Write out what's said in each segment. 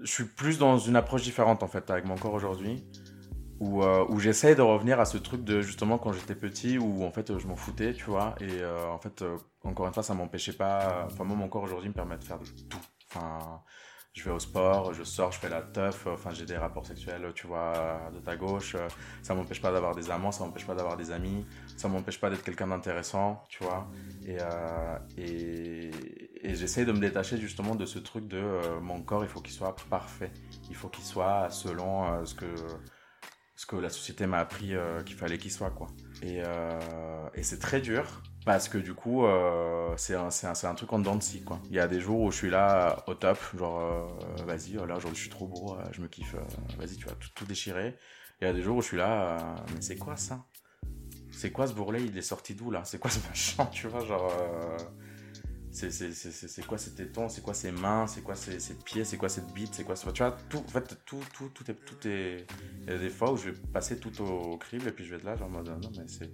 Je suis plus dans une approche différente en fait avec mon corps aujourd'hui. où, euh, où j'essaye de revenir à ce truc de justement quand j'étais petit où en fait je m'en foutais tu vois et euh, en fait euh, encore une fois ça m'empêchait pas enfin moi mon corps aujourd'hui me permet de faire de tout je vais au sport je sors je fais la teuf enfin j'ai des rapports sexuels tu vois de ta gauche ça m'empêche pas d'avoir des amants ça m'empêche pas d'avoir des amis ça m'empêche pas d'être quelqu'un d'intéressant tu vois et, et j'essaye de me détacher justement de ce truc de mon corps il faut qu'il soit parfait il faut qu'il soit selon ce que ce que la société m'a appris euh, qu'il fallait qu'il soit quoi. Euh, et c'est très dur parce que du coup euh, c'est un, truc en dents de scie. Il y a des jours où je suis là au top, genre euh, vas-y là je suis trop beau, euh, je me kiffe, vas-y tu vas tout, tout, déchirer. Il y a des jours où je suis là, mais c'est quoi ça? C'est quoi ce bourrelet? Il est sorti d'où là? C'est quoi ce machin Tu vois genre c'est quoi ces tétons, c'est quoi ses mains, c'est quoi ses, pieds, c'est quoi cette bite, c'est quoi, tu vois, tout, en fait, tout, tout, tout est, tout est, il y a des fois où je vais passer tout au crible et puis je vais être là, genre, mode, non, mais c'est,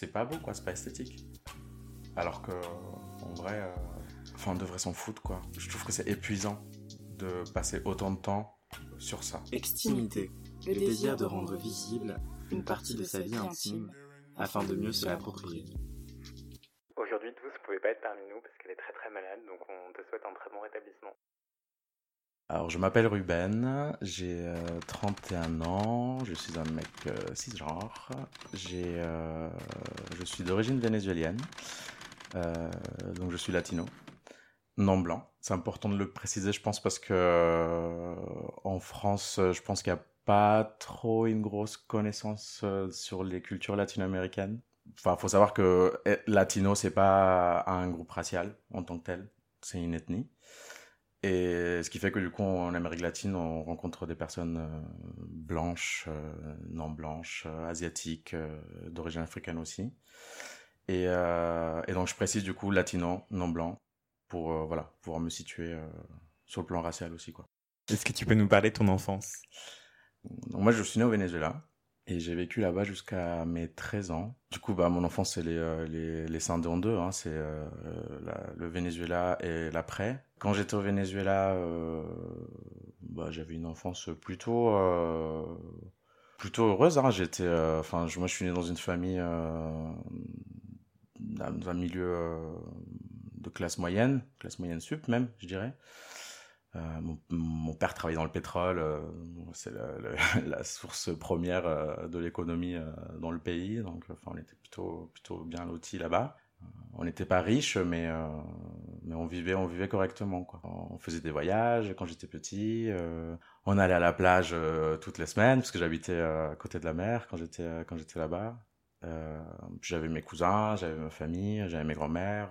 c'est pas beau, quoi, c'est pas esthétique. Alors que, en vrai, euh, enfin, on devrait s'en foutre, quoi. Je trouve que c'est épuisant de passer autant de temps sur ça. Extimité, le désir de rendre visible une partie de sa vie intime afin de mieux se l'approprier. Aujourd'hui, vous ne pouvez pas être parmi nous parce qu'elle est très très malade, donc on te souhaite un très bon rétablissement. Alors, je m'appelle Ruben, j'ai euh, 31 ans, je suis un mec euh, cisgenre, j'ai, euh, je suis d'origine vénézuélienne, euh, donc je suis latino, non blanc. C'est important de le préciser, je pense, parce que euh, en France, je pense qu'il n'y a pas trop une grosse connaissance sur les cultures latino-américaines. Enfin, faut savoir que eh, latino, c'est pas un groupe racial en tant que tel, c'est une ethnie. Et ce qui fait que du coup, en Amérique latine, on rencontre des personnes euh, blanches, euh, non blanches, euh, asiatiques, d'origine africaine aussi. Et, et, donc, je précise du coup latino, non blanc, pour voilà, pouvoir me situer sur le plan racial aussi. quoi. Est-ce que tu peux nous parler de ton enfance? Donc, Moi, je suis né au Venezuela. Et j'ai vécu là-bas jusqu'à mes 13 ans. Du coup, bah, mon enfance, c'est les, les, les en deux. Hein. C'est euh, le Venezuela et l'après. Quand j'étais au Venezuela, euh, bah, j'avais une enfance plutôt, euh, plutôt heureuse. Hein. J'étais, enfin, moi, je suis né dans une famille, dans un milieu de classe moyenne, classe moyenne sup même, je dirais. Euh, mon, père travaillait dans le pétrole, euh, c'est la, source première euh, de l'économie dans le pays, donc enfin, on était plutôt, plutôt bien lotis là-bas. On n'était pas riche, mais, mais on, vivait, on vivait correctement. Quoi. On faisait des voyages quand j'étais petit, on allait à la plage toutes les semaines, parce que j'habitais à côté de la mer quand j'étais, quand j'étais là-bas. j'avais mes cousins, j'avais ma famille, j'avais mes grands-mères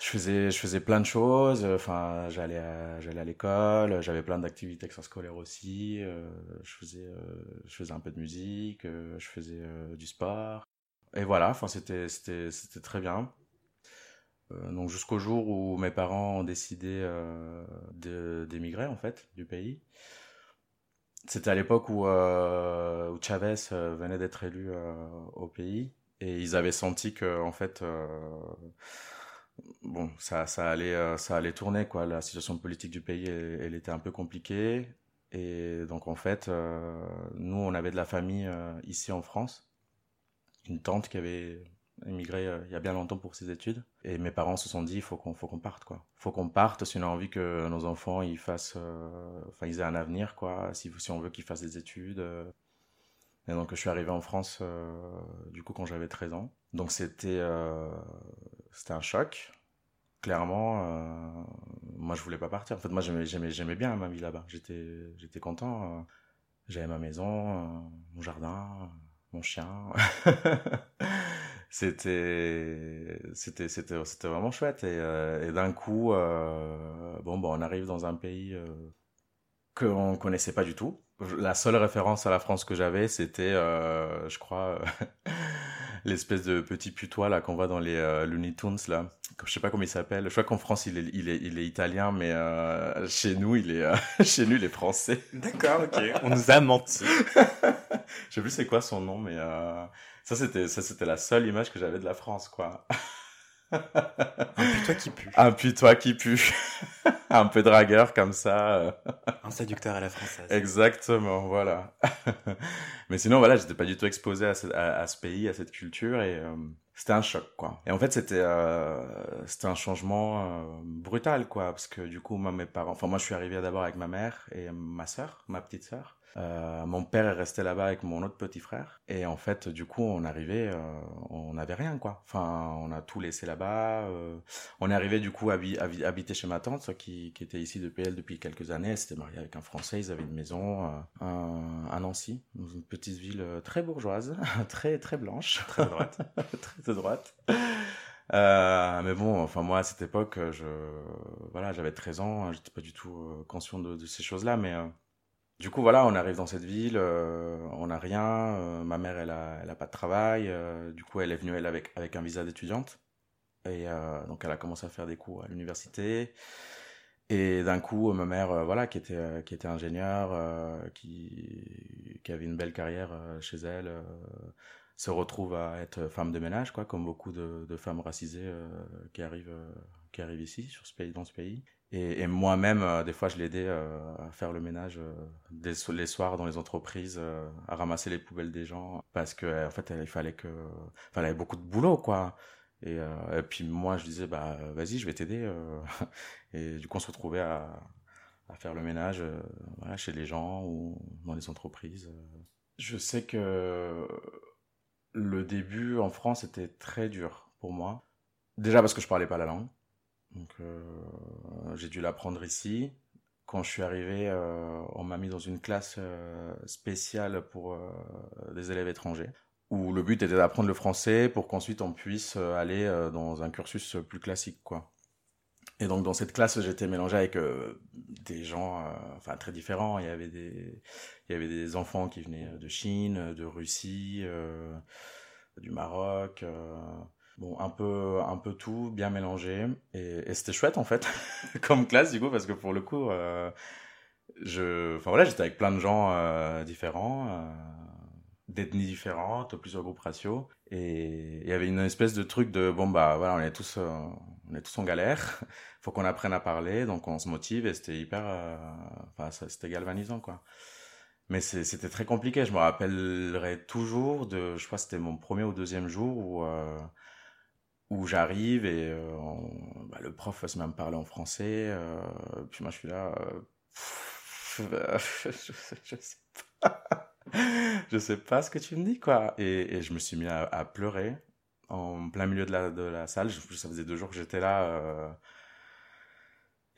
je faisais je faisais plein de choses enfin j'allais à, j'allais à l'école j'avais plein d'activités extrascolaires aussi euh, je faisais euh, je faisais un peu de musique euh, je faisais euh, du sport. Et voilà enfin c'était c'était c'était très bien. Euh, donc jusqu'au jour où mes parents ont décidé d'émigrer en fait du pays. C'était à l'époque où, où Chavez venait d'être élu au pays. Et ils avaient senti que en fait bon, ça, ça, allait, euh, ça allait tourner, quoi. La situation politique du pays, elle, était un peu compliquée. Et donc, en fait, euh, nous, on avait de la famille euh, ici en France. Une tante qui avait émigré il y a bien longtemps pour ses études. Et mes parents se sont dit, il faut qu'on parte, quoi. faut qu'on parte si on a envie que nos enfants, ils fassent, enfin, ils aient un avenir, quoi. Si, si on veut qu'ils fassent des études. Et donc, je suis arrivé en France, du coup, quand j'avais 13 ans. Donc, c'était c'était un choc. Clairement, euh, moi je voulais pas partir. En fait, moi j'aimais, bien ma vie là-bas. J'étais, content. Euh. J'avais ma maison, mon jardin, mon chien. c'était c'était c'était vraiment chouette et, d'un coup bon bon on arrive dans un pays qu'on connaissait pas du tout la seule référence à la France que j'avais, c'était, euh, je crois, l'espèce de petit putois là qu'on voit dans les euh, Looney Tunes là. Je sais pas comment il s'appelle. Je crois qu'en France il est, il est, il est italien, mais euh, chez nous il est, chez nous il est français. D'accord, ok. On nous a menti. je sais plus c'est quoi son nom, mais ça c'était, ça c'était la seule image que j'avais de la France, quoi. Un putois qui pue. Un putois qui pue. un peu dragueur comme ça. Euh. un séducteur à la française. Exactement, voilà. Mais sinon, voilà, j'étais pas du tout exposé à ce, pays, à cette culture et euh, c'était un choc, quoi. Et en fait, c'était euh, c'était un changement brutal, quoi, parce que du coup, moi, mes parents, enfin moi, je suis arrivé d'abord avec ma mère et ma sœur, ma petite sœur. Euh, mon père est resté là-bas avec mon autre petit frère. Et en fait, du coup, on arrivait, euh, on n'avait rien, quoi. Enfin, on a tout laissé là-bas. Euh, on est arrivé, du coup, à, habiter chez ma tante, qui, qui était ici depuis elle depuis quelques années. Elle s'était mariée avec un Français. Ils avaient une maison à Nancy, dans une petite ville très bourgeoise, très, très blanche. Très droite. très droite. mais bon, enfin moi à cette époque, je, voilà, j'avais 13 ans, j'étais pas du tout conscient de, de ces choses-là, mais du coup, voilà, on arrive dans cette ville, euh, on n'a rien. Euh, ma mère, elle a, elle a pas de travail. Euh, du coup, elle est venue, elle, avec, avec un visa d'étudiante. Et donc, elle a commencé à faire des cours à l'université. Et d'un coup, ma mère, voilà, qui était, qui était ingénieure, qui, qui avait une belle carrière chez elle, se retrouve à être femme de ménage, quoi, comme beaucoup de, de femmes racisées qui, arrivent, qui arrivent ici, sur ce pays, dans ce pays. Et, moi-même, euh, des fois, je l'aidais euh, à faire le ménage euh, les soirs dans les entreprises, à ramasser les poubelles des gens, parce que en fait, il fallait que, enfin, elle avait beaucoup de boulot, quoi. Et, puis moi, je disais, bah, vas-y, je vais t'aider. et du coup, on se retrouvait à, faire le ménage, chez les gens ou dans les entreprises. Je sais que le début en France était très dur pour moi. Déjà parce que je parlais pas la langue. Donc euh, j'ai dû l'apprendre ici. Quand je suis arrivé, euh, on m'a mis dans une classe euh, spéciale pour des élèves étrangers, où le but était d'apprendre le français pour qu'ensuite on puisse aller dans un cursus plus classique, quoi. Et donc dans cette classe, j'étais mélangé avec des gens, enfin très différents. Il y avait des, il y avait des enfants qui venaient de Chine, de Russie, du Maroc bon un peu un peu tout bien mélangé. Et, c'était chouette en fait comme classe du coup parce que pour le coup euh, je voilà j'étais avec plein de gens euh, différents euh, d'ethnies différentes plusieurs groupes raciaux. Et il y avait une espèce de truc de bon bah voilà on est tous on est tous en galère. Faut qu'on apprenne à parler donc on se motive et c'était hyper enfin c'était galvanisant quoi. Mais c'était très compliqué. Je me rappellerai toujours de, je crois c'était mon premier ou deuxième jour où où j'arrive et euh, bah, le prof se met à me parler en français. Euh, puis moi, je suis là. Euh, je, sais pas. je sais pas ce que tu me dis, quoi. Et, je me suis mis à, pleurer en plein milieu de la, salle. Ça faisait deux jours que j'étais là.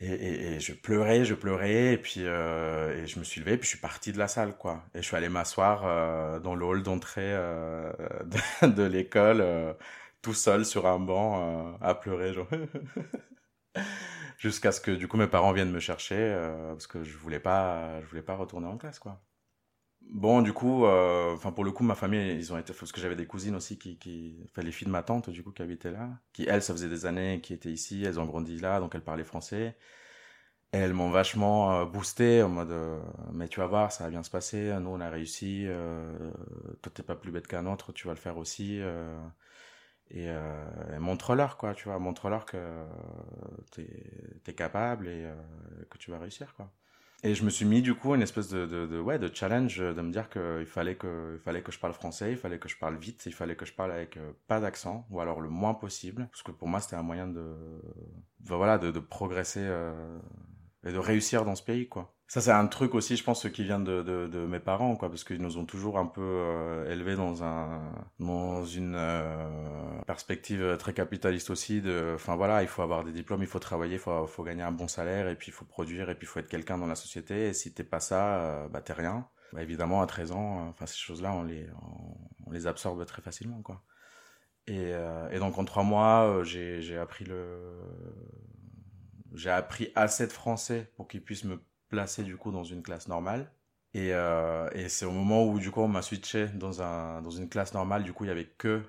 Et, je pleurais, je pleurais, et puis je me suis levé, puis je suis parti de la salle, quoi. Et je suis allé m'asseoir dans le hall d'entrée de, de l'école tout seul sur un banc euh, à pleurer. Jusqu'à ce que du coup mes parents viennent me chercher euh, parce que je voulais pas, je voulais pas retourner en classe, quoi. Bon, du coup, euh, enfin pour le coup, ma famille, ils ont été, parce que j'avais des cousines aussi qui, qui, enfin les filles de ma tante, du coup, qui habitaient là, qui elles, ça faisait des années, qui étaient ici, elles ont grandi là, donc elles parlaient français. Elles m'ont vachement boosté en mode, mais tu vas voir, ça va bien se passer. Nous, on a réussi. toi, t'es pas plus bête qu'un autre, tu vas le faire aussi et, euh, montre-leur quoi tu vois montre-leur que t'es es capable et euh, que tu vas réussir quoi. Et je me suis mis du coup une espèce de, ouais de challenge de me dire qu'il fallait que il fallait que je parle français il fallait que je parle vite il fallait que je parle avec euh, pas d'accent ou alors le moins possible parce que pour moi c'était un moyen de voilà de, progresser euh, et de réussir dans ce pays quoi ça, c'est un truc aussi, je pense, qui vient de, de, mes parents, quoi, parce qu'ils nous ont toujours un peu euh, élevés dans un dans une euh, perspective très capitaliste aussi. De, enfin voilà, il faut avoir des diplômes, il faut travailler, il faut, faut gagner un bon salaire, et puis il faut produire, et puis il faut être quelqu'un dans la société. Et si t'es pas ça, euh, bah t'es rien. Bah, évidemment, à 13 ans, enfin, ces choses-là, on les, on, les absorbe très facilement, quoi. Et, et donc, en trois mois, j'ai appris le, j'ai appris assez de français pour qu'il puisse me placer, du coup, dans une classe normale. Et, euh, et c'est au moment où, du coup, on m'a switché dans, un, dans une classe normale. Du coup, il y avait que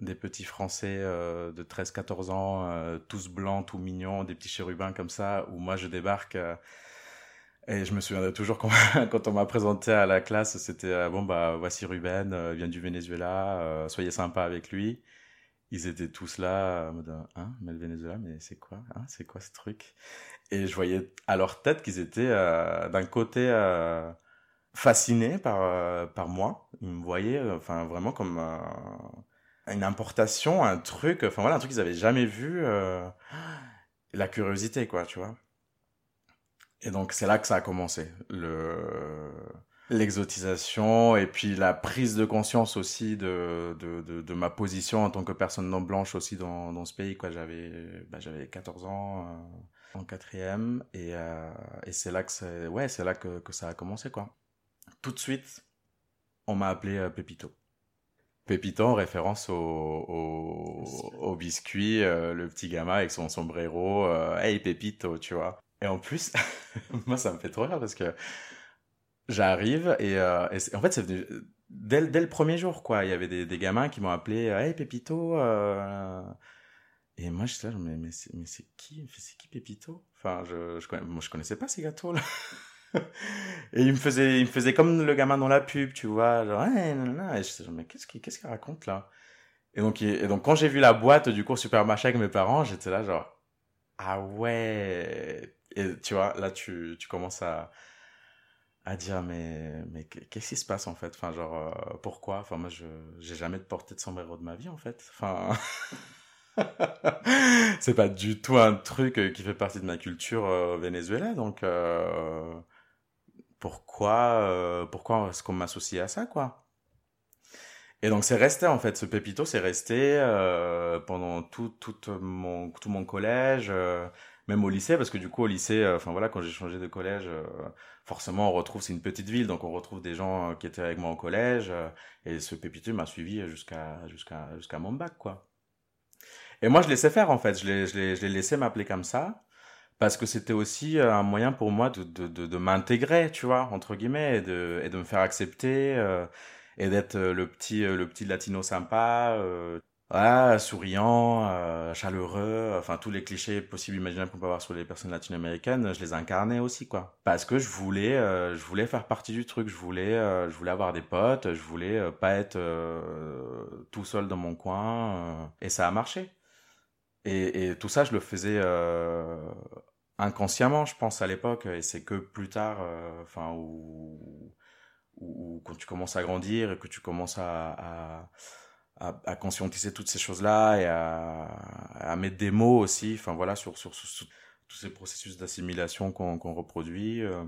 des petits Français euh, de 13-14 ans, euh, tous blancs, tout mignons, des petits chérubins comme ça, où moi, je débarque. Et je me souviendrai toujours quand, on m'a présenté à la classe, c'était bon, bah, voici Ruben, vient du Venezuela, soyez sympa avec lui. Ils étaient tous là, en mode, hein, mais le Venezuela, mais c'est quoi hein, C'est quoi ce truc? Et je voyais à leur tête qu'ils étaient d'un côté fascinés par, euh, par moi. Ils me voyaient euh, enfin, vraiment comme une importation, un truc, enfin voilà, un truc qu'ils avaient jamais vu. Euh, la curiosité, quoi, tu vois. Et donc, c'est là que ça a commencé. Le l'exotisation et puis la prise de conscience aussi de, de, de, ma position en tant que personne non blanche aussi dans, dans ce pays quoi j'avais bah, j'avais 14 ans en quatrième et, et c'est là que c'est ouais c'est là que, que ça a commencé quoi tout de suite, on m'a appelé euh, Pépito. Pépito en référence au, au, biscuit, euh, le petit gamin avec son sombrero, euh, hey Pépito, tu vois. Et en plus, moi ça me fait trop rire parce que j'arrive et, en fait c'est venu dès, dès, le premier jour quoi. Il y avait des, gamins qui m'ont appelé hey Pépito. Et moi je là, mais, mais c'est qui, c'est qui Pépito Enfin je, je, moi, je connaissais pas ces gâteaux là et il me faisait, il me faisait comme le gamin dans la pub, tu vois, genre, hey, Et je disais, mais qu'est-ce qu'il, qu'est-ce qu'il raconte là? Et donc, et donc, quand j'ai vu la boîte du cours Supermarché avec mes parents, j'étais là, genre, ah ouais. Et tu vois, là, tu, tu commences à, à dire, mais, mais qu'est-ce qui se passe en fait? Enfin, genre, euh, pourquoi? Enfin, moi, je, j'ai jamais porté de sombrero de ma vie en fait. Enfin. c'est pas du tout un truc qui fait partie de ma culture euh, vénézuélienne, donc euh, pourquoi, euh, pourquoi est-ce qu'on m'associe à ça, quoi? Et donc c'est resté en fait, ce pépito, c'est resté euh, pendant tout, tout mon, tout mon collège, euh, même au lycée, parce que du coup au lycée, euh, enfin voilà, quand j'ai changé de collège, euh, forcément on retrouve, c'est une petite ville, donc on retrouve des gens qui étaient avec moi au collège, et ce pépito m'a suivi jusqu'à jusqu'à jusqu'à mon bac, quoi. Et moi je laissais faire en fait, je l'ai je l'ai je l'ai laissé m'appeler comme ça parce que c'était aussi euh, un moyen pour moi de, de, de, de m'intégrer, tu vois, entre guillemets, et de, et de me faire accepter, euh, et d'être euh, le petit, le petit latino sympa, euh, voilà, souriant, euh, chaleureux, enfin tous les clichés possibles imaginables qu'on peut avoir sur les personnes latino-américaines, je les incarnais aussi, quoi. Parce que je voulais, je voulais faire partie du truc, je voulais, je voulais avoir des potes, je voulais pas être tout seul dans mon coin, et ça a marché. Et, tout ça, je le faisais euh, inconsciemment, je pense, à l'époque. Et c'est que plus tard, euh, enfin, où, quand tu commences à grandir et que tu commences à, à, conscientiser toutes ces choses-là et à, mettre des mots aussi, enfin voilà, sur, tous ces processus d'assimilation qu'on reproduit. Euh.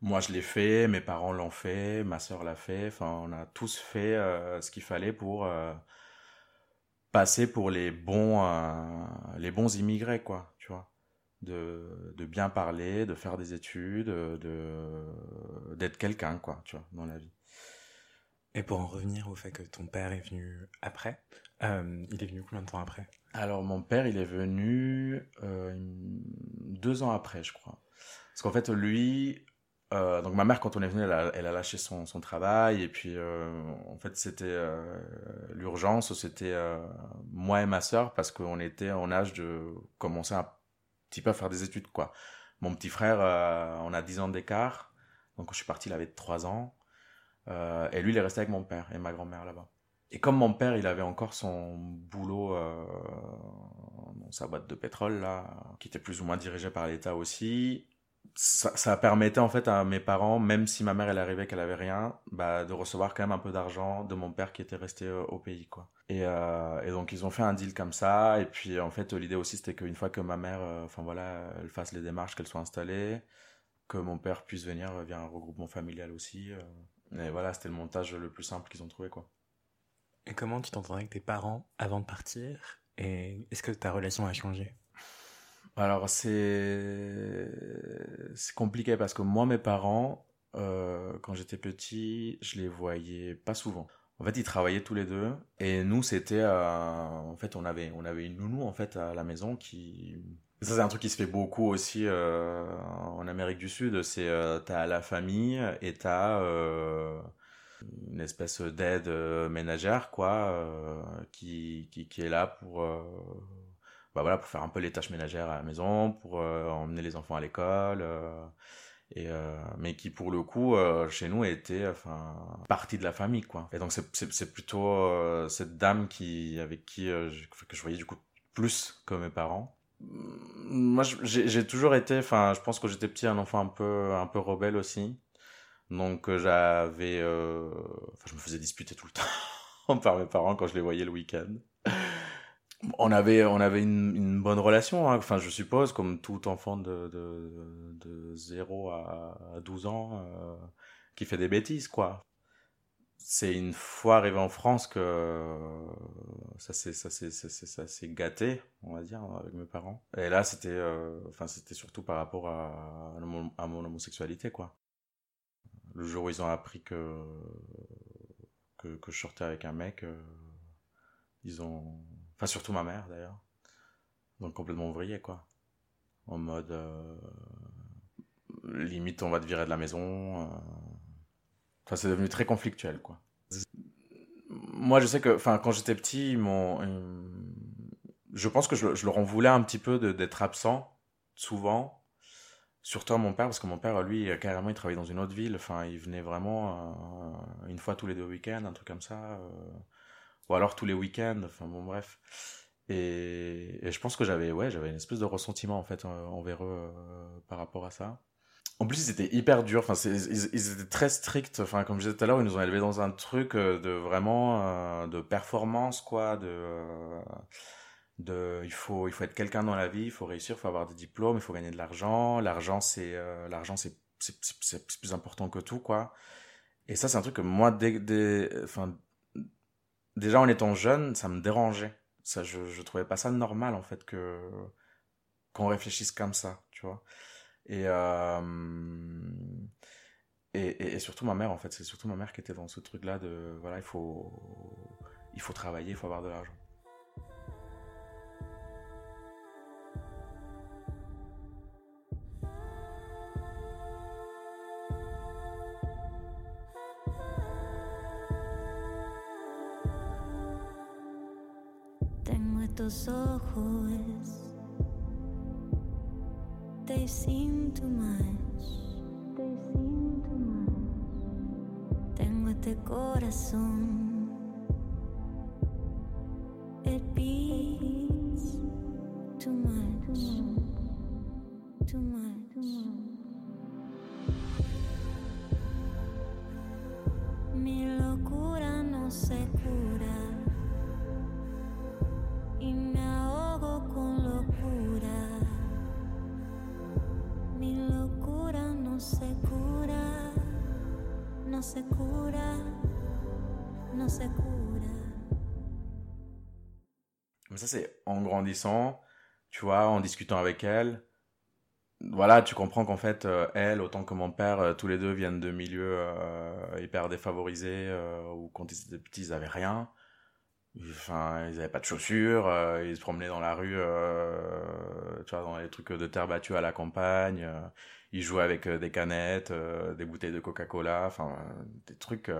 moi, je l'ai fait, mes parents l'ont fait, ma sœur l'a fait. Enfin, on a tous fait euh, ce qu'il fallait pour euh, passer pour les bons, les bons immigrés, quoi, tu vois. De, bien parler, de faire des études, de, d'être quelqu'un, quoi, tu vois, dans la vie. Et pour en revenir au fait que ton père est venu après, euh, il est venu combien de temps après? Alors, mon père, il est venu euh, deux ans après, je crois. Parce qu'en fait, lui, euh, donc ma mère, quand on est venu, elle a, lâché son, son, travail et puis en fait c'était l'urgence, c'était moi et ma sœur parce qu'on était en âge de commencer un petit peu à faire des études quoi. Mon petit frère, on a 10 ans d'écart, donc quand je suis parti, il avait 3 ans euh, et lui il est resté avec mon père et ma grand-mère là-bas. Et comme mon père, il avait encore son boulot dans sa boîte de pétrole là, qui était plus ou moins dirigé par l'État aussi, ça, permettait en fait à mes parents, même si ma mère elle arrivait qu'elle avait rien, bah, de recevoir quand même un peu d'argent de mon père qui était resté euh, au pays quoi. Et, euh, donc ils ont fait un deal comme ça. Et puis en fait l'idée aussi c'était qu'une fois que ma mère, euh, enfin voilà, elle fasse les démarches, qu'elle soit installée, que mon père puisse venir via un regroupement familial aussi. Euh. Et voilà, c'était le montage le plus simple qu'ils ont trouvé quoi. Et comment tu t'entendais avec tes parents avant de partir? Et est-ce que ta relation a changé? Alors c'est c'est compliqué parce que moi mes parents quand j'étais petit, je les voyais pas souvent. En fait, ils travaillaient tous les deux et nous, c'était, en fait, on avait, on avait une nounou en fait à la maison qui, ça c'est un truc qui se fait beaucoup aussi en Amérique du Sud. C'est t'as la famille et t'as une espèce d'aide ménagère quoi, qui, qui, qui est là pour bah voilà, pour faire un peu les tâches ménagères à la maison, pour euh, emmener les enfants à l'école. Euh, et euh, mais qui pour le coup chez nous était enfin partie de la famille quoi et donc c'est plutôt cette dame qui avec qui que je voyais du coup plus que mes parents moi j'ai toujours été enfin je pense que j'étais petit un enfant un peu un peu rebelle aussi donc j'avais enfin je me faisais disputer tout le temps par mes parents quand je les voyais le week-end on avait, on avait une, une bonne relation, hein. enfin je suppose, comme tout enfant de, de, de 0 à 12 ans euh, qui fait des bêtises, quoi. C'est une fois arrivé en France que ça s'est ça s'est ça s'est gâté, on va dire, avec mes parents. Et là, c'était euh, c'était surtout par rapport à, mon homosexualité, quoi. Le jour où ils ont appris que que, je sortais avec un mec, euh, ils ont Enfin, surtout ma mère d'ailleurs. Donc complètement ouvrier, quoi. En mode. Euh, limite, on va te virer de la maison. Euh. Enfin, c'est devenu très conflictuel, quoi. Moi, je sais que, enfin, quand j'étais petit, mon, je pense que je, je, leur en voulais un petit peu d'être absent, souvent. Surtout à mon père, parce que mon père, lui, carrément, il travaillait dans une autre ville. Enfin, il venait vraiment euh, une fois tous les deux week-ends, un truc comme ça ou alors tous les week-ends, enfin bon bref. Et, je pense que j'avais ouais, j'avais une espèce de ressentiment en fait envers eux euh, par rapport à ça. En plus, ils étaient hyper durs. Enfin, ils, étaient très stricts. Enfin, comme je disais tout à l'heure, ils nous ont élevés dans un truc euh, de vraiment euh, de performance, quoi. De, de, il faut, il faut être quelqu'un dans la vie. Il faut réussir. Il faut avoir des diplômes. Il faut gagner de l'argent. L'argent, c'est, l'argent, c'est, c'est, plus important que tout, quoi. Et ça, c'est un truc que moi, dès, dès, enfin, déjà en étant jeune, ça me dérangeait. Ça, je, je trouvais pas ça normal en fait que qu'on réfléchisse comme ça, tu vois. Et, euh, et, et, surtout ma mère en fait, c'est surtout ma mère qui était dans ce truc là de voilà, il faut il faut travailler, il faut avoir de l'argent. tus ojos. Seem too much. They seem too much. Tengo este corazón. Grandissant, tu vois, en discutant avec elle. Voilà, tu comprends qu'en fait, euh, elle, autant que mon père, euh, tous les deux viennent de milieux euh, hyper défavorisés, où quand ils étaient petits, ils avaient rien. Enfin, ils n'avaient pas de chaussures, ils se promenaient dans la rue, tu vois, dans les trucs de terre battue à la campagne il jouait avec des canettes, des bouteilles de Coca-Cola, enfin des trucs.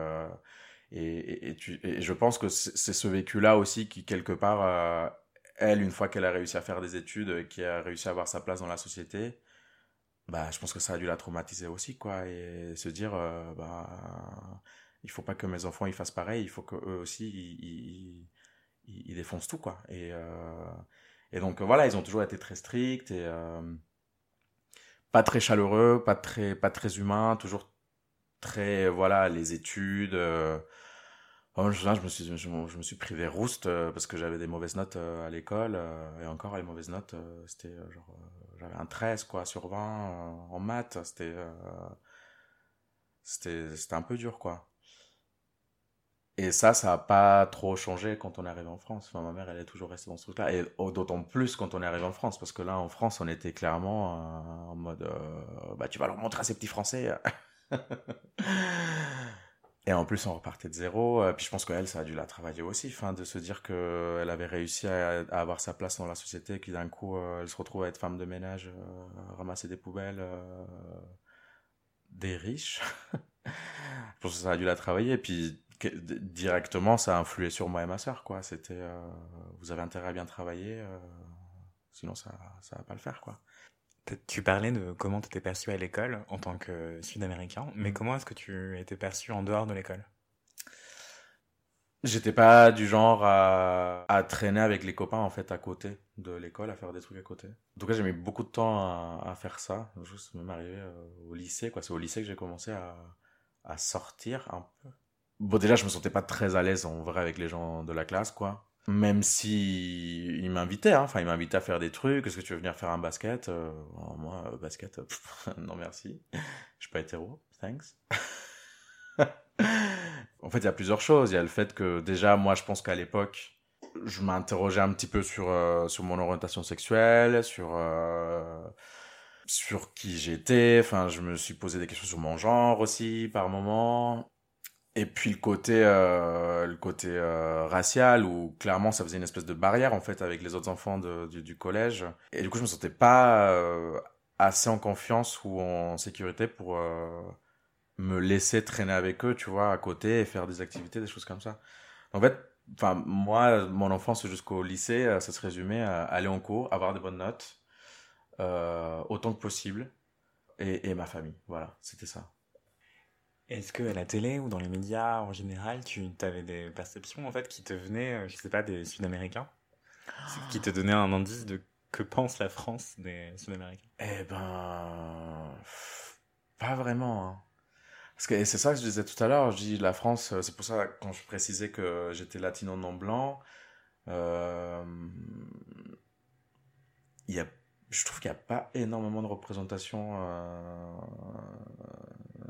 Et, et, je pense que c'est ce vécu-là aussi qui quelque part, elle, une fois qu'elle a réussi à faire des études, qui a réussi à avoir sa place dans la société, bah je pense que ça a dû la traumatiser aussi quoi, et se dire bah il faut pas que mes enfants ils fassent pareil, il faut que eux aussi ils, ils, ils défoncent tout quoi. Et et donc voilà, ils ont toujours été très stricts et pas très chaleureux, pas très, pas très humain, toujours très, voilà, les études. Euh, je, je, me suis, je, me suis pris euh, parce que j'avais des mauvaises notes euh, à l'école. et encore, les mauvaises notes, c'était genre, j'avais un 13, quoi, sur 20 en maths. C'était, c'était, un peu dur, quoi. Et ça, ça n'a pas trop changé quand on est arrivé en France. Enfin, ma mère, elle est toujours restée dans ce truc-là. Et d'autant plus quand on est arrivé en France, parce que là, en France, on était clairement euh, en mode, euh, bah, tu vas leur montrer à ces petits Français. Et en plus, on repartait de zéro. Euh, Puis je pense qu'elle, ça a dû la travailler aussi, enfin, de se dire qu'elle avait réussi à, avoir sa place dans la société, et que d'un coup, euh, elle se retrouve à être femme de ménage, euh, ramasser des poubelles, des riches. je pense que ça a dû la travailler. Et puis directement, ça a influé sur moi et ma sœur, quoi. C'était, vous avez intérêt à bien travailler, sinon ça, ça va pas le faire, quoi. Tu parlais de comment tu étais perçu à l'école en tant que sud-américain, mais comment est-ce que tu étais perçu en dehors de l'école? J'étais pas du genre à, à traîner avec les copains en fait à côté de l'école, à faire des trucs à côté. En tout cas, j'ai mis beaucoup de temps à, à faire ça. Juste même arrivé euh, au lycée, quoi. C'est au lycée que j'ai commencé à, à sortir un peu. Bon, déjà, je me sentais pas très à l'aise en vrai avec les gens de la classe, quoi. Même si ils m'invitaient, hein. Enfin, ils m'invitaient à faire des trucs. Est-ce que tu veux venir faire un basket Euh, alors Moi, euh, basket, euh, non merci. Je suis pas hétéro, thanks. En fait, il y a plusieurs choses. Il y a le fait que déjà, moi, je pense qu'à l'époque, je m'interrogeais un petit peu sur, sur mon orientation sexuelle, sur, sur qui j'étais. Enfin, je me suis posé des questions sur mon genre aussi, par moment. Et puis le côté, euh, le côté euh, racial, où clairement, ça faisait une espèce de barrière, en fait, avec les autres enfants de- du, collège. Et du coup, je me sentais pas euh, assez en confiance ou en sécurité pour... me laisser traîner avec eux, tu vois, à côté et faire des activités, des choses comme ça. En fait, enfin, moi, mon enfance jusqu'au lycée, ça se résumait à aller en cours, avoir des bonnes notes, autant que possible, et ma famille. Voilà, c'était ça. Est-ce que à la télé ou dans les médias en général, tu avais des perceptions en fait qui te venaient, euh, je sais pas, des Sud-Américains, qui te donnaient un indice de que pense la France des Sud-Américains? Eh ben, pas vraiment. hein. Parce que c'est ça que je disais tout à l'heure. Je dis la France, euh, c'est pour ça quand je précisais que j'étais latino non blanc. euh, y a, je trouve qu'il n'y a pas énormément de représentation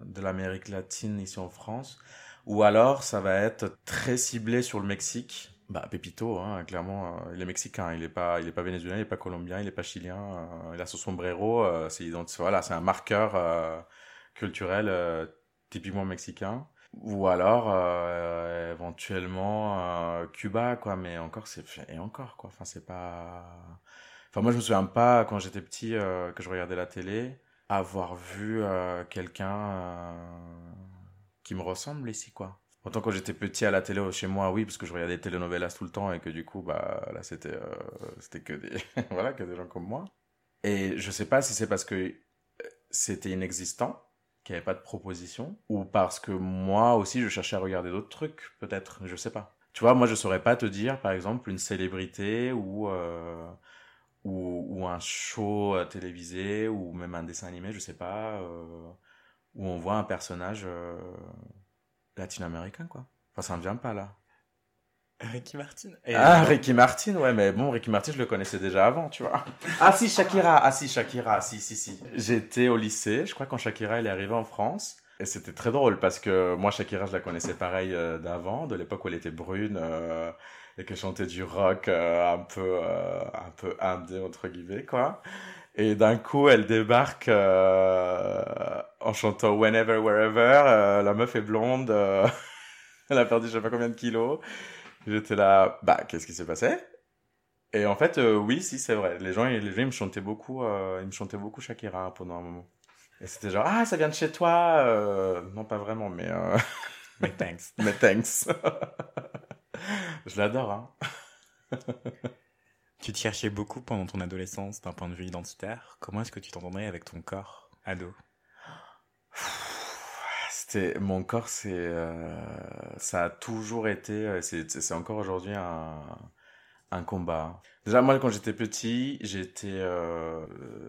de l'Amérique latine ici en France. Ou alors, ça va être très ciblé sur le Mexique. Bah, Pepito, hein, clairement, euh, il est mexicain, il est pas, pas vénézuélien, il est pas colombien, il est pas chilien, euh, il a son sombrero, euh, c'est voilà, c'est un marqueur culturel typiquement mexicain. Ou alors, éventuellement, Cuba, quoi, mais encore, c'est, et encore, quoi, enfin, c'est pas... Enfin, moi, je me souviens pas, quand j'étais petit, que je regardais la télé, avoir vu euh, quelqu'un euh, qui me ressemble ici, quoi. Autant quand j'étais petit à la télé chez moi, oui, parce que je regardais des telenovelas tout le temps et que du coup, bah, là, c'était, euh, c'était que des, voilà, que des gens comme moi. Et je sais pas si c'est parce que euh, c'était inexistant, qu'il n'y avait pas de proposition, ou parce que moi aussi, je cherchais à regarder d'autres trucs, peut-être, je sais pas. Tu vois, moi, je saurais pas te dire, par exemple, une célébrité ou, euh, ou, ou un show euh, télévisé, ou même un dessin animé, je sais pas, euh, où on voit un personnage euh, latino-américain, quoi. Enfin, ça me vient pas, là. Ricky Martin. Ah, Ricky Martin, ouais, mais bon, Ricky Martin, je le connaissais déjà avant, tu vois. Ah si, Shakira, ah si, Shakira, si, si, si. J'étais au lycée, je crois, quand Shakira, elle est arrivée en France. Et c'était très drôle parce que moi, Shakira, je la connaissais pareil euh, d'avant, de l'époque où elle était brune euh, et qu'elle chantait du rock euh, un peu, euh, un peu indé, entre guillemets, quoi. Et d'un coup, elle débarque euh, en chantant Whenever, Wherever. la meuf est blonde, elle a perdu je sais pas combien de kilos. J'étais là, bah, qu'est-ce qui s'est passé? Et en fait, oui, si, c'est vrai. Les gens, les gens, ils me chantaient beaucoup, ils me chantaient beaucoup Shakira pendant un moment. Et c'était genre, ah, ça vient de chez toi euh, Non, pas vraiment, mais, euh, Mais thanks. mais thanks. Je l'adore, hein. Tu te cherchais beaucoup pendant ton adolescence d'un point de vue identitaire. Comment est-ce que tu t'entendrais avec ton corps ado? C'était mon corps, c'est euh, ça a toujours été, euh, c'est c'est encore aujourd'hui un un combat. Déjà moi quand j'étais petit, j'étais euh,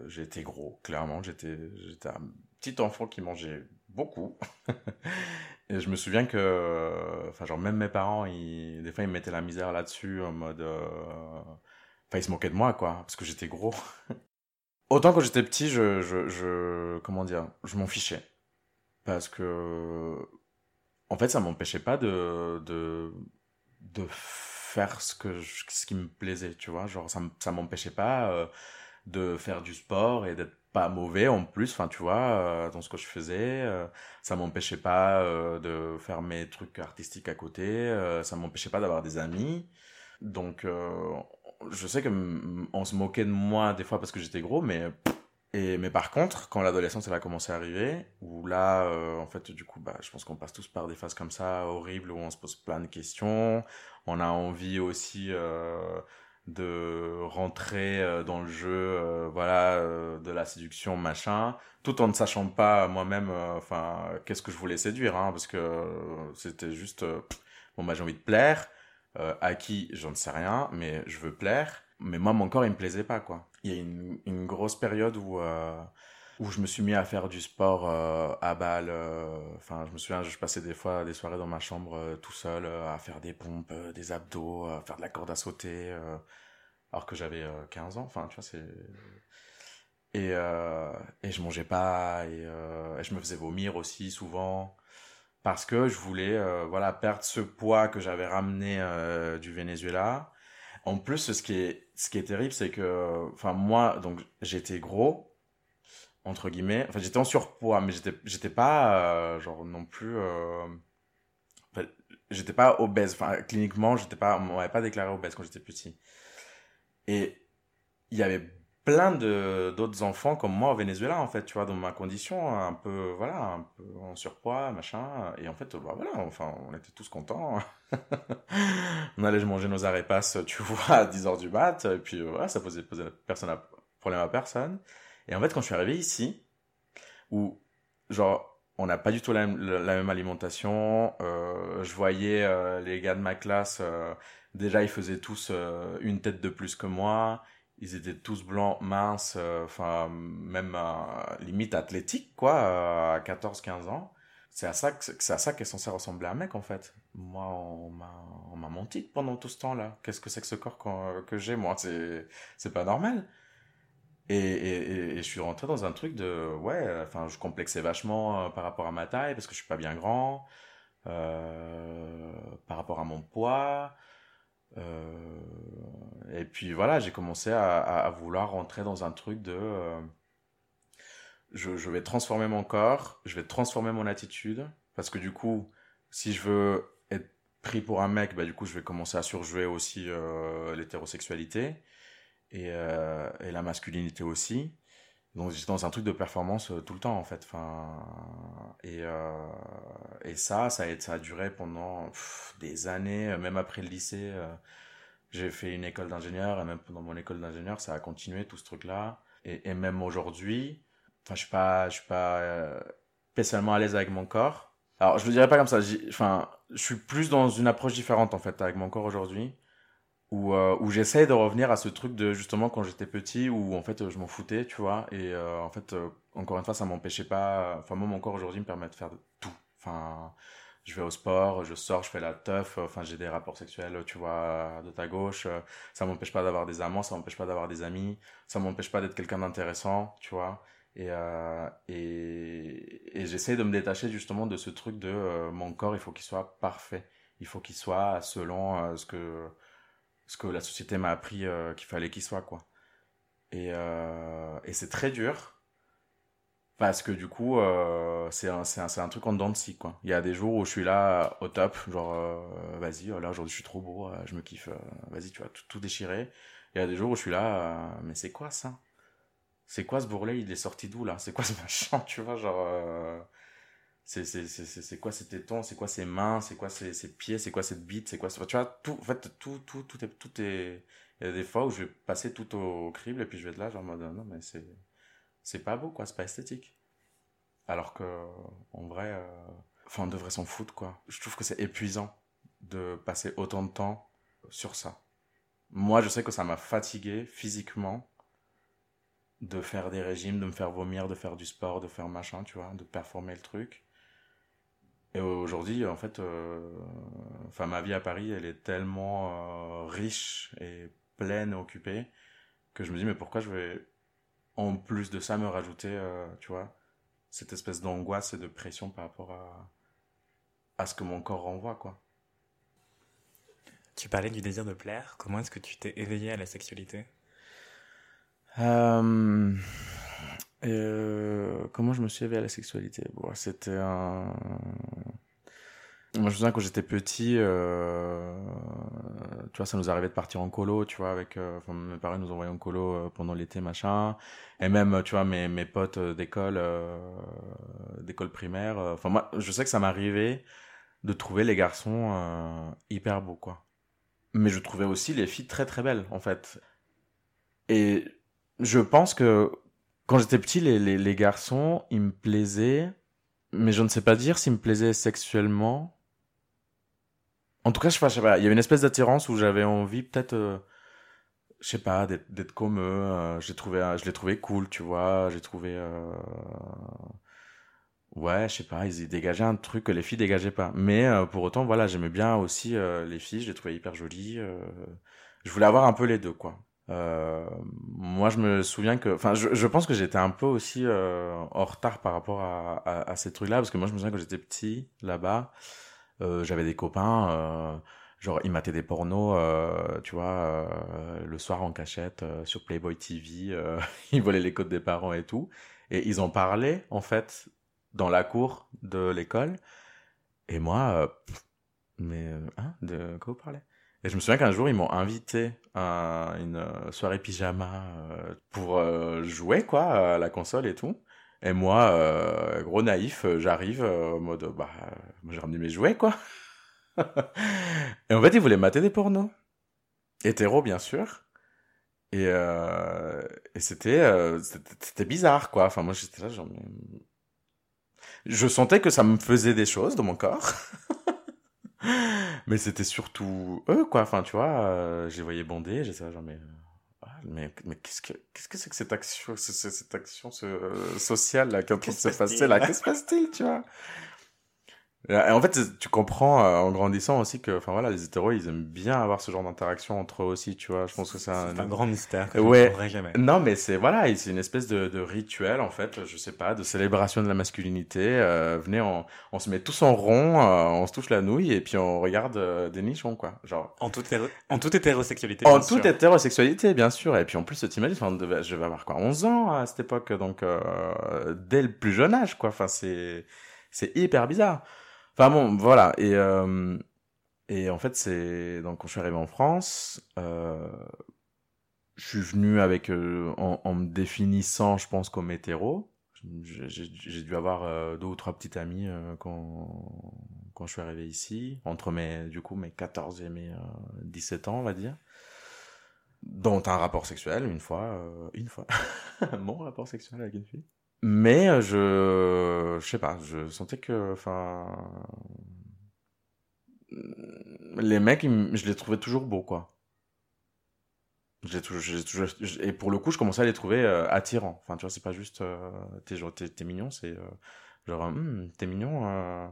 j'étais gros, clairement, j'étais j'étais un petit enfant qui mangeait beaucoup. Et je me souviens que enfin genre même mes parents, ils, des fois ils me mettaient la misère là-dessus en mode euh, enfin ils se moquaient de moi quoi parce que j'étais gros. Autant quand j'étais petit, je je comment dire, je m'en fichais parce que en fait ça m'empêchait pas de de de faire ce que ce qui me plaisait tu vois genre ça ça m'empêchait pas euh, de faire du sport et d'être pas mauvais en plus, enfin tu vois, euh, dans ce que je faisais. euh, ça m'empêchait pas euh, de faire mes trucs artistiques à côté, ça m'empêchait pas d'avoir des amis. Donc je sais que on se moquait de moi des fois parce que j'étais gros, mais et mais par contre, quand l'adolescence elle a commencé à arriver, où là, en fait, du coup, bah, je pense qu'on passe tous par des phases comme ça horribles où on se pose plein de questions. On a envie aussi de rentrer euh, dans le jeu, euh, voilà, euh, de la séduction, machin, tout en ne sachant pas moi-même, enfin, qu'est-ce que je voulais séduire, hein, parce que c'était juste, bon, bah, j'ai envie de plaire, à qui, j'en sais rien, mais je veux plaire, mais moi, mon corps, il me plaisait pas, quoi. Il y a une, une grosse période où, où je me suis mis à faire du sport euh, à balle, euh, enfin, je me souviens, je passais des fois des soirées dans ma chambre euh, tout seul, à faire des pompes, des abdos, à faire de la corde à sauter, alors que j'avais euh, 15 ans, enfin, tu vois, c'est... Et, et je mangeais pas, et, je me faisais vomir aussi souvent, parce que je voulais, voilà, perdre ce poids que j'avais ramené du Venezuela. En plus, ce qui est, ce qui est terrible, c'est que, enfin, moi, donc, j'étais gros, entre guillemets, enfin, j'étais en surpoids, mais j'étais, j'étais pas, euh, genre, non plus, euh, j'étais pas obèse, enfin, cliniquement, j'étais pas, on m'avait pas déclaré obèse quand j'étais petit. Et il y avait plein de d'autres enfants comme moi au Venezuela en fait tu vois dans ma condition un peu voilà un peu en surpoids machin. Et en fait bah voilà enfin on était tous contents. On allait manger nos arepas tu vois à 10h du mat. Et puis voilà ça posait, posait personne à, problème à personne et en fait quand je suis arrivé ici où genre on n'a pas du tout la, même- alimentation euh, je voyais euh, les gars de ma classe euh, déjà ils faisaient tous une tête de plus que moi ils étaient tous blancs, minces, enfin, même limite athlétiques, quoi, à 14-15 ans. C'est à ça que c'est à ça qu'est censé ressembler un mec, en fait. Moi, on m'a menti pendant tout ce temps-là. Qu'est-ce que c'est que ce corps que j'ai, moi? C'est c'est pas normal. Et, je suis rentré dans un truc de, ouais, enfin, je complexais vachement euh, par rapport à ma taille, parce que je suis pas bien grand, euh, par rapport à mon poids. Euh, et puis voilà, j'ai commencé à, vouloir rentrer dans un truc de je, je vais transformer mon corps, je vais transformer mon attitude, parce que du coup, si je veux être pris pour un mec, bah du coup, je vais commencer à surjouer aussi l'hétérosexualité et, euh, et la masculinité aussi. Donc j'étais dans un truc de performance euh, tout le temps en fait. Enfin, et, euh, ça, ça a, duré pendant des années, même après le lycée. j'ai fait une école d'ingénieur et même pendant mon école d'ingénieur, ça a continué tout ce truc-là. Et, même aujourd'hui, enfin, je suis pas, je suis pas spécialement à l'aise avec mon corps. Alors, je le dirais pas comme ça. Enfin, je suis plus dans une approche différente en fait avec mon corps aujourd'hui, où euh, où j'essaie de revenir à ce truc de justement quand j'étais petit, où en fait je m'en foutais, tu vois. Et euh, en fait, euh, encore une fois, ça m'empêchait pas. Enfin, moi, mon corps aujourd'hui me permet de faire de tout. Enfin, je vais au sport, je sors, je fais la teuf, enfin j'ai des rapports sexuels, tu vois, de ta gauche. euh, Ça m'empêche pas d'avoir des amants, ça m'empêche pas d'avoir des amis, ça m'empêche pas d'être quelqu'un d'intéressant, tu vois. Et, euh, et, et j'essaie de me détacher justement de ce truc de euh, mon corps, il faut qu'il soit parfait. Il faut qu'il soit selon euh, ce que ce que la société m'a appris euh, qu'il fallait qu'il soit, quoi. Et, euh, et c'est très dur. Parce que du coup, euh, c'est un, un, truc en dents de scie, quoi. Il y a des jours où je suis là au top, genre, vas-y, là aujourd'hui je suis trop beau, je me kiffe, vas-y, tu vas tout, tout déchirer. Il y a des jours où je suis là, mais c'est quoi ça? C'est quoi ce bourrelet? Il est sorti d'où là? C'est quoi ce machin? Tu vois, genre, c'est quoi ces tétons? C'est quoi ces mains? C'est quoi ces, ces pieds? C'est quoi cette bite C'est quoi Tu vois, tout, en fait, tout, tout, tout est, tout est. Il y a des fois où je vais passer tout au crible et puis je vais être là, genre, en mode, non, mais c'est c'est pas beau quoi. C'est pas esthétique. Alors que en vrai euh, enfin on devrait s'en foutre quoi. Je trouve que c'est épuisant de passer autant de temps sur ça. Moi je sais que ça m'a fatigué physiquement de faire des régimes de me faire vomir de faire du sport de faire machin tu vois de performer le truc et aujourd'hui en fait euh, enfin ma vie à Paris elle est tellement euh, riche et pleine et occupée que je me dis mais pourquoi je vais en plus de ça me rajouter euh, tu vois cette espèce d'angoisse et de pression par rapport à à ce que mon corps renvoie quoi Tu parlais du désir de plaire. Comment est-ce que tu t'es éveillé à la sexualité? Euh, euh, comment je me suis éveillé à la sexualité? C'était un... Moi, je me souviens quand j'étais petit, euh, tu vois, ça nous arrivait de partir en colo, tu vois, avec, euh, enfin, mes parents nous envoyaient en colo pendant l'été, machin, et même, tu vois, mes, mes potes d'école, d'école primaire, enfin, moi, je sais que ça m'arrivait de trouver les garçons hyper beaux, quoi. Mais je trouvais aussi les filles très très belles, en fait. Et je pense que quand j'étais petit, les, les, les garçons, ils me plaisaient, mais je ne sais pas dire s'ils me plaisaient sexuellement. En tout cas, je sais pas, sais pas. Il y avait une espèce d'attirance où j'avais envie, peut-être, euh, je sais pas, d'être, comme eux. euh, j'ai trouvé, je l'ai trouvé cool, tu vois. J'ai trouvé, euh, ouais, je sais pas, ils, dégageaient un truc que les filles dégageaient pas. Mais euh, pour autant, voilà, j'aimais bien aussi euh, les filles. Je les trouvais hyper jolies. je voulais avoir un peu les deux, quoi. Euh, moi, je me souviens que, enfin, je, pense que j'étais un peu aussi euh, en retard par rapport à, ces trucs-là, parce que moi, je me souviens quand j'étais petit là-bas, euh, j'avais des copains, genre ils mataient des pornos, tu vois, le soir en cachette sur Playboy TV, ils volaient les codes des parents et tout, et ils en parlaient en fait dans la cour de l'école, et moi, mais hein, de quoi vous parlez? Et je me souviens qu'un jour, ils m'ont invité à une euh, soirée pyjama euh, pour euh, jouer, quoi, à la console et tout. Et moi, gros naïf, j'arrive en mode, bah, j'ai ramené mes jouets, quoi. et en fait, ils voulaient mater des pornos. Hétéro, bien sûr. Et, et c'était, c'était bizarre, quoi. Enfin, moi, j'étais là, genre. Je sentais que ça me faisait des choses dans mon corps. mais c'était surtout eux, quoi. Enfin, tu vois, euh, les voyais bander, j'étais genre, mais, euh, ah, mais, mais qu'est-ce que, qu'est-ce que c'est que cette action, ce- ce- cette action ce- euh, sociale, là, qui est en train de se qui se passer, là? Qu'est-ce qui se passe-t-il, tu vois? En fait, tu comprends euh, en grandissant aussi que, enfin voilà, les hétéros, ils aiment bien avoir ce genre d'interaction entre eux aussi, tu vois. Je pense que c'est un, un grand mystère que Ouais. je jamais. non, mais c'est voilà, c'est une espèce de, de rituel en fait, je sais pas, de célébration de la masculinité. Euh, venez, on, on se met tous en rond, euh, on se touche la nouille et puis on regarde euh, des nichons quoi. Genre En toute, en toute hétérosexualité. en toute sûr. hétérosexualité bien sûr. Et puis en plus, t'imagines, enfin, je devais- je vais avoir quoi, 11 ans à cette époque, donc euh, dès le plus jeune âge quoi. Enfin c'est c'est hyper bizarre. Enfin bon, voilà et euh, et en fait c'est donc quand je suis arrivé en France. Euh, je suis venu avec euh, en, me définissant, je pense, comme hétéro. J'ai dû avoir euh, deux ou trois petites amies euh, quand, quand je suis arrivé ici, entre mes, du coup, mes 14 et mes euh, 17 ans, on va dire. Dont un rapport sexuel, une fois, euh, une fois. Mon rapport sexuel avec une fille. Mais euh, je, je sais pas, je sentais que, enfin, les mecs, je les trouvais toujours beaux, quoi. J'ai toujours, j'ai toujours, et pour le coup, je commençais à les trouver euh, attirants. Enfin, tu vois, c'est pas juste euh, t'es genre t'es, mignon, c'est euh, genre Hum, t'es mignon.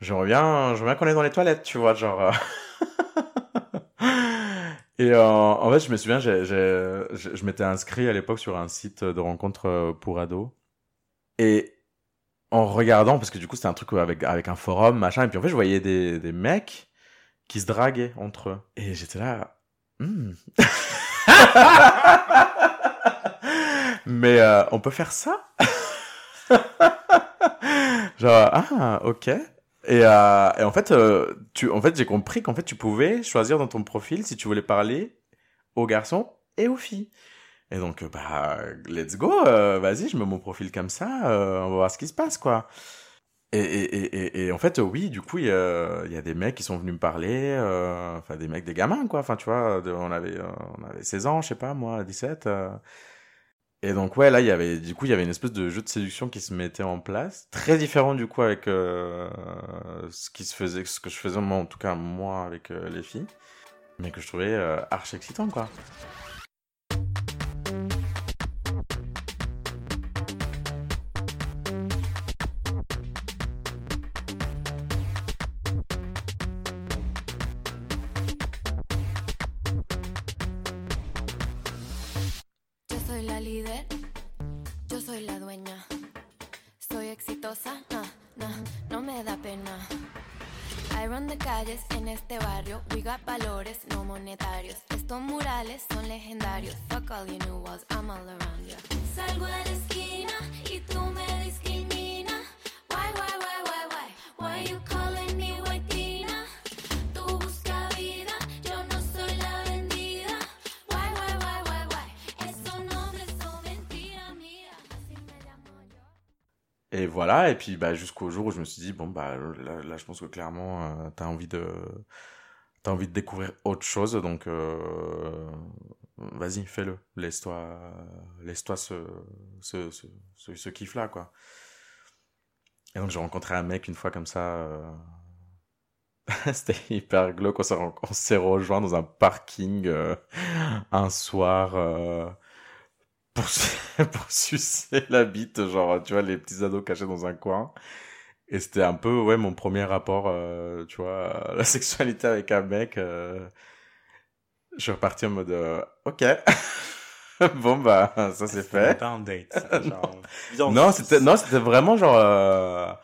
J'aimerais bien, j'aimerais bien qu'on est dans les toilettes, tu vois, genre. et euh, en fait, je me souviens, j'ai, j'ai, je, m'étais inscrit à l'époque sur un site de rencontre euh, pour ados. Et en regardant, parce que du coup, c'était un truc avec avec un forum, machin, et puis en fait, je voyais des des mecs qui se draguaient entre eux. Et j'étais là. Hmm. Mais euh, on peut faire ça? Genre ah ok. Et, euh, et en fait, euh, tu, en fait, j'ai compris qu'en fait, tu pouvais choisir dans ton profil si tu voulais parler aux garçons et aux filles. Et donc, euh, bah, let's go, vas-y, je mets mon profil comme ça, on va voir ce qui se passe, quoi. Et, et, et, en fait, oui, du coup, il y a, des mecs qui sont venus me parler, enfin, des mecs, des gamins, quoi. Enfin, tu vois, de- on, avait, on avait 16 ans, je sais pas, moi, 17. Et donc, ouais, là, il y avait, du coup, il y avait une espèce de jeu de séduction qui se mettait en place, très différent, du coup, avec euh, ce qui se faisait, ce que je faisais, moi, en tout cas, moi, avec euh, les filles, mais que je trouvais euh, archi excitant, quoi. Bah, jusqu'au jour où je me suis dit, bon, bah là, je pense que clairement, euh, t'as envie de. T'as envie de découvrir autre chose, donc euh, vas-y, fais-le. Laisse-toi laisse-toi ce, ce, ce, ce, ce kiff-là, quoi. Et donc j'ai rencontré un mec une fois comme ça. euh, C'était hyper glauque. On s'est rejoint dans un parking euh, un soir pour, pour sucer la bite, genre, tu vois, les petits ados cachés dans un coin. Et c'était un peu, ouais, mon premier rapport, euh, tu vois, à la sexualité avec un mec. euh, Je suis reparti en mode, euh, ok. bon, bah, ça c'est fait. pas un date. c'était genre, viens, Non, on- c'était non, c'était vraiment genre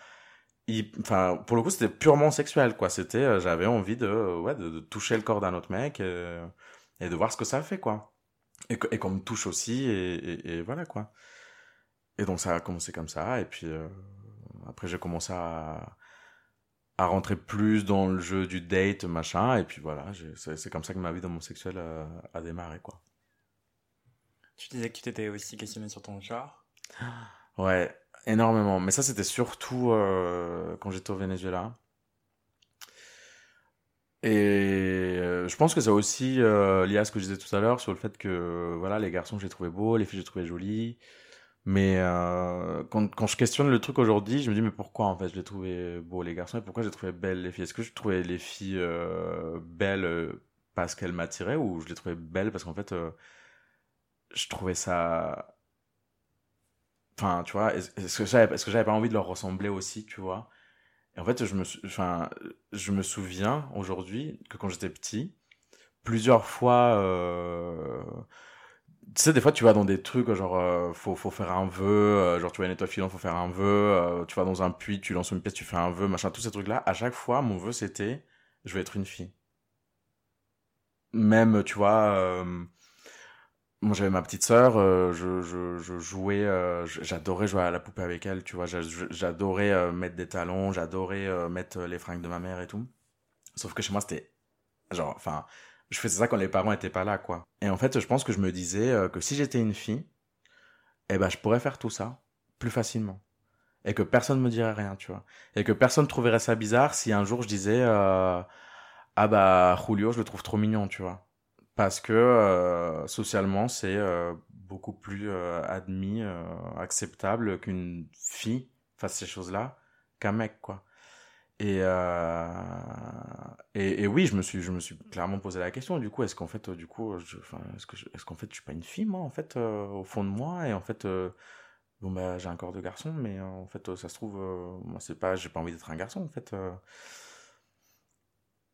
enfin pour le coup, c'était purement sexuel quoi, c'était j'avais envie de ouais de, de toucher le corps d'un autre mec et de voir ce que ça fait quoi. Et et qu'on me touche aussi et, et, et voilà quoi. Et donc ça a commencé comme ça et puis euh, après j'ai commencé à à rentrer plus dans le jeu du date machin et puis voilà, c'est comme ça que ma vie d'homosexuel a, a démarré quoi. Tu disais que tu t'étais aussi questionné sur ton genre. Ouais, énormément. Mais ça, c'était surtout euh, quand j'étais au Venezuela. Et euh, je pense que c'est aussi euh, lié à ce que je disais tout à l'heure sur le fait que voilà, les garçons, j'ai trouvé beaux, les filles, j'ai trouvé jolies. Mais euh, quand, quand je questionne le truc aujourd'hui, je me dis mais pourquoi en fait je les trouvais beaux les garçons et pourquoi j'ai trouvé belles les filles? Est-ce que je trouvais les filles euh, belles parce qu'elles m'attiraient ou je les trouvais belles parce qu'en fait je trouvais ça enfin tu vois est-ce que j'avais pas envie de leur ressembler aussi tu vois? En fait je me enfin je me souviens aujourd'hui que quand j'étais petit plusieurs fois euh, tu sais des fois tu vas dans des trucs genre euh, faut faut faire un vœu euh, genre tu vas une étoile filante faut faire un vœu euh, tu vas dans un puits tu lances une pièce tu fais un vœu machin tous ces trucs là à chaque fois mon vœu c'était je vais être une fille. Même tu vois euh, moi, j'avais ma petite sœur, euh, je, jouais, euh, j'adorais jouer à la poupée avec elle, tu vois, j'a- j'adorais euh, mettre des talons, j'adorais mettre les fringues de ma mère et tout. Sauf que chez moi, c'était genre, enfin, je faisais ça quand les parents étaient pas là, quoi. Et en fait, je pense que je me disais que si j'étais une fille, eh ben, je pourrais faire tout ça plus facilement. Et que personne me dirait rien, tu vois. Et que personne trouverait ça bizarre si un jour je disais, ah bah, Julio, je le trouve trop mignon, tu vois parce que euh, socialement c'est euh, beaucoup plus euh, admis, acceptable qu'une fille fasse ces choses-là qu'un mec quoi. Et, et oui, je me suis je me suis clairement posé la question. Du coup, est-ce qu'en fait, du coup, est-ce que est-ce qu'en fait, je suis pas une fille moi en fait au fond de moi et en fait bon bah j'ai un corps de garçon, mais en fait ça se trouve moi c'est pas j'ai pas envie d'être un garçon en fait.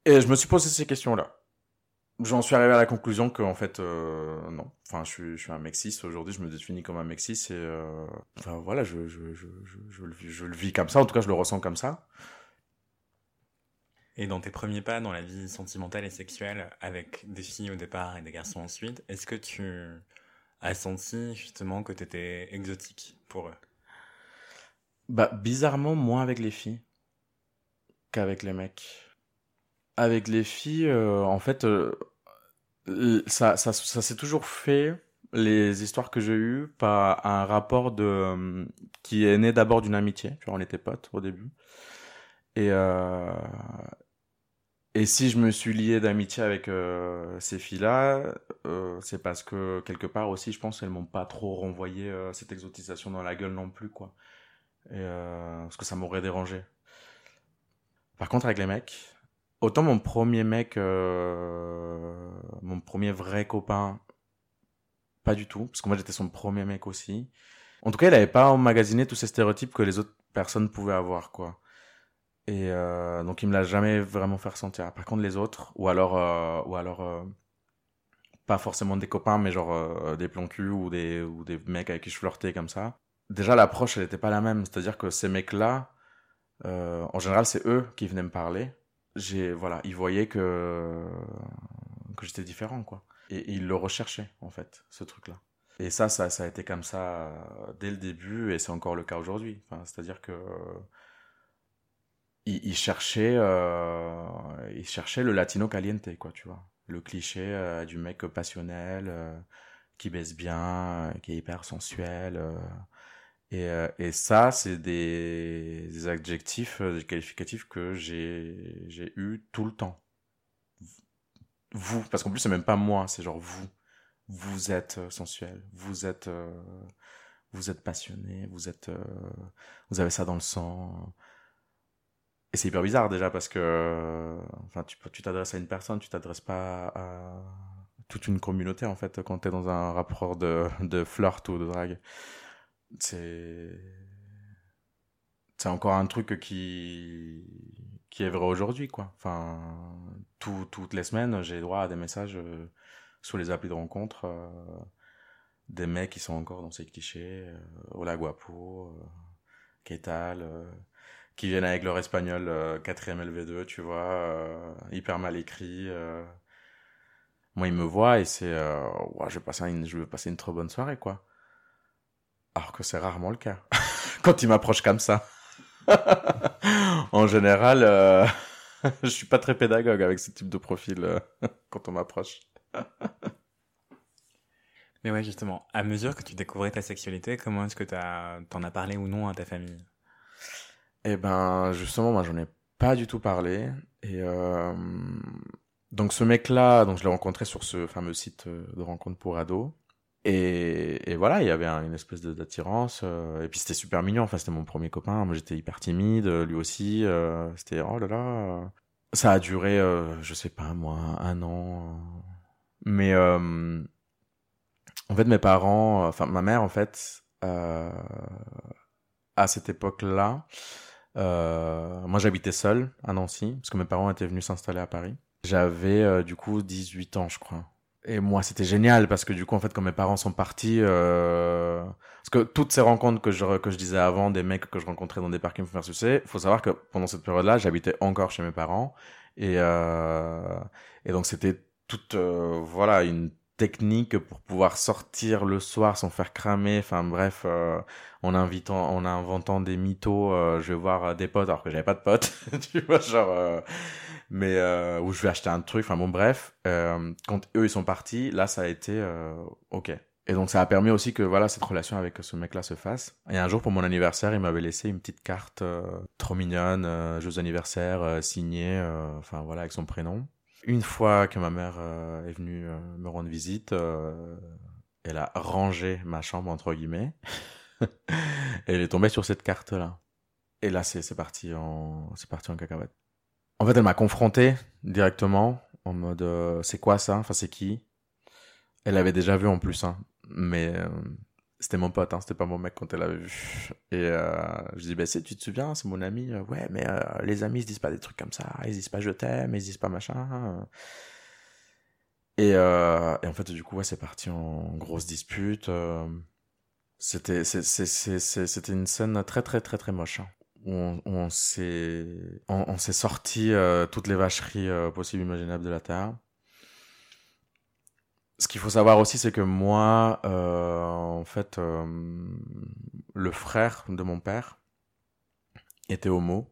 Et je me suis posé ces questions-là. J'en suis arrivé à la conclusion que en fait euh, non. Enfin, je suis, je suis un mec cis aujourd'hui. Je me définis comme un mec cis et euh, enfin voilà, je, je, je, je, je le, vis- je le vis comme ça. En tout cas, je le ressens comme ça. Et dans tes premiers pas dans la vie sentimentale et sexuelle, avec des filles au départ et des garçons ensuite, est-ce que tu as senti justement que t'étais exotique pour eux? Bah bizarrement moins avec les filles qu'avec les mecs. Avec les filles, euh, en fait, euh, ça, ça, ça s'est toujours fait. Les histoires que j'ai eues par un rapport de euh, qui est né d'abord d'une amitié. On était potes au début. Et euh, et si je me suis lié d'amitié avec euh, ces filles-là, c'est parce que quelque part aussi, je pense, elles m'ont pas trop renvoyé cette exotisation dans la gueule non plus, quoi. Et parce que ça m'aurait dérangé. Par contre, avec les mecs, autant mon premier mec, euh, mon premier vrai copain, pas du tout, parce que moi j'étais son premier mec aussi. En tout cas, il avait pas emmagasiné tous ces stéréotypes que les autres personnes pouvaient avoir, quoi. Et euh, donc il me l'a jamais vraiment fait ressentir. Par contre, les autres, ou alors, euh, ou alors, pas forcément des copains, mais genre des plans ou des ou des mecs avec qui je flirtais comme ça. Déjà l'approche, elle était pas la même. C'est-à-dire que ces mecs-là, en général, c'est eux qui venaient me parler j'ai voilà, il voyait que que j'étais différent quoi. Et, et il le recherchait en fait, ce truc-là. Et ça, ça, ça a été comme ça euh, dès le début, et c'est encore le cas aujourd'hui. Enfin, C'est-à-dire que il, cherchait, euh, il cherchait le latino caliente, quoi, tu vois. Le cliché euh, du mec passionnel, qui baisse bien, qui est hyper sensuel. Et, euh, et ça, c'est des, des adjectifs, euh, des qualificatifs que j'ai j'ai eu tout le temps. Vous, parce qu'en plus, c'est même pas moi, c'est genre vous vous êtes euh, sensuel, vous êtes, euh, vous êtes passionné, vous êtes, euh, vous avez ça dans le sang. Et c'est hyper bizarre déjà parce que, enfin, tu tu t'adresses à une personne, tu t'adresses pas à toute une communauté en fait quand t'es dans un rapport de, de flirt ou de drague. C'est, c'est encore un truc qui, qui est vrai aujourd'hui quoi. Enfin, tout, toutes les semaines, j'ai droit à des messages. euh, sur les applis de rencontre euh, des mecs qui sont encore dans ces clichés euh, Hola guapo euh, ¿qué tal euh, qui viennent avec leur espagnol euh, 4ème LV2 tu vois hyper mal écrit moi ils me voient et c'est ouais, je vais passer une je vais passer une trop bonne soirée quoi alors que c'est rarement le cas quand ils m'approchent comme ça en général euh, je suis pas très pédagogue avec ce type de profil euh, quand on m'approche Mais ouais, justement, à mesure que tu découvrais ta sexualité, comment est-ce que t'en as parlé ou non à ta famille? Eh ben, justement, moi, j'en ai pas du tout parlé. Et euh, donc, ce mec-là, donc je l'ai rencontré sur ce fameux site euh, de rencontre pour ados. Et, voilà, il y avait un- une espèce d'attirance. euh, et puis, c'était super mignon. Enfin, c'était mon premier copain. Moi, j'étais hyper timide. euh, Lui aussi. euh, c'était, oh là là. Ça a duré, je sais pas, moi, un an. Mais, en fait, mes parents, enfin, ma mère, en fait, à cette époque-là, moi, j'habitais seul à Nancy, parce que mes parents étaient venus s'installer à Paris. J'avais, du coup, 18 ans, je crois. Et moi, c'était génial, parce que du coup, en fait, quand mes parents sont partis, euh... parce que toutes ces rencontres que je, que je disais avant, des mecs que je rencontrais dans des parkings pour faire succès, faut savoir que pendant cette période-là, j'habitais encore chez mes parents. Et, euh... et donc, c'était toute, euh, voilà, une technique pour pouvoir sortir le soir sans faire cramer. Enfin, bref, euh, en invitant, en inventant des mythos, euh, je vais voir euh, des potes alors que j'avais pas de potes, tu vois, genre, mais euh, où je vais acheter un truc. Enfin bon, bref, euh, quand eux ils sont partis, là ça a été euh, ok. Et donc ça a permis aussi que voilà cette relation avec ce mec-là se fasse. Et un jour pour mon anniversaire, il m'avait laissé une petite carte euh, trop mignonne, euh, jeux anniversaire euh, signée, enfin voilà avec son prénom. Une fois que ma mère est venue me rendre visite, elle a rangé ma chambre entre guillemets. et elle est tombée sur cette carte là. Et là c'est parti en c'est parti en cacahuète. En fait, elle m'a confronté directement en mode euh, c'est quoi ça? Enfin c'est qui? Elle l'avait déjà vu en plus hein. Mais euh, c'était mon pote, hein, c'était pas mon mec quand elle l'avait vu. Et euh, je dis, bah, c'est, tu te souviens, c'est mon ami. Ouais, mais les amis, ils se disent pas des trucs comme ça. Ils se disent pas je t'aime, ils se disent pas machin. Et, en fait, du coup, ouais, c'est parti en grosse dispute. c'était une scène très, très, très, très moche. hein, on, s'est, sorti euh, toutes les vacheries euh, possibles imaginables de la terre. Ce qu'il faut savoir aussi, c'est que moi, euh, en fait, le frère de mon père était homo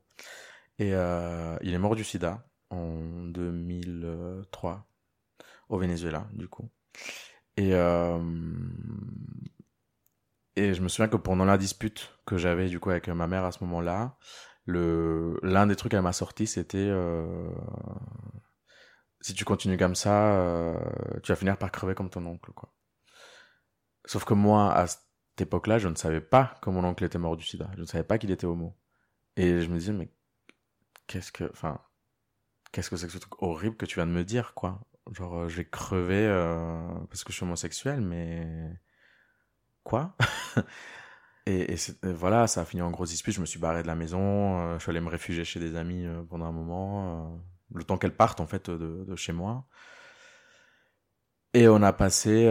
et il est mort du sida en 2003 au Venezuela, du coup. Et je me souviens que pendant la dispute que j'avais du coup avec ma mère à ce moment-là, le l'un des trucs qu'elle m'a sorti, c'était euh, si tu continues comme ça, euh, tu vas finir par crever comme ton oncle, quoi. Sauf que moi, à cette époque-là, je ne savais pas que mon oncle était mort du sida. Je ne savais pas qu'il était homo. Et je me disais, mais qu'est-ce que, enfin, qu'est-ce que c'est que ce truc horrible que tu viens de me dire, quoi? Genre, euh, je vais parce que je suis homosexuel, mais Et, voilà, ça a fini en grosse dispute. Je me suis barré de la maison. euh, je suis allé me réfugier chez des amis euh, pendant un moment. euh, le temps qu'elles partent, en fait, de, de chez moi. Et on a passé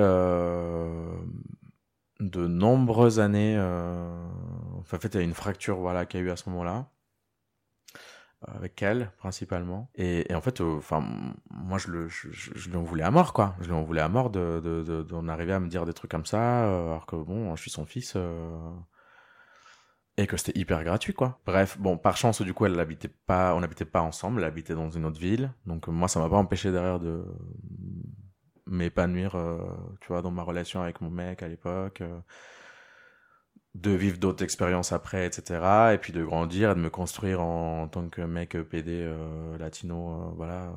de nombreuses années. En fait, il y a une fracture voilà, qu'il y a eu à ce moment-là. Avec elle principalement. Et, en fait, euh, enfin, moi je, lui en voulais à mort, quoi. Je lui en voulais à mort de, de, de- d'en arriver à me dire des trucs comme ça, euh, alors que bon, je suis son fils. euh, et que c'était hyper gratuit, quoi. Bref, bon, par chance, du coup, elle pas, on n'habitait pas ensemble, elle habitait dans une autre ville. Donc, moi, ça m'a pas empêché derrière de m'épanouir, tu vois, dans ma relation avec mon mec à l'époque. De vivre d'autres expériences après, etc. Et puis de grandir et de me construire en, tant que mec euh, PD euh, latino, euh, voilà,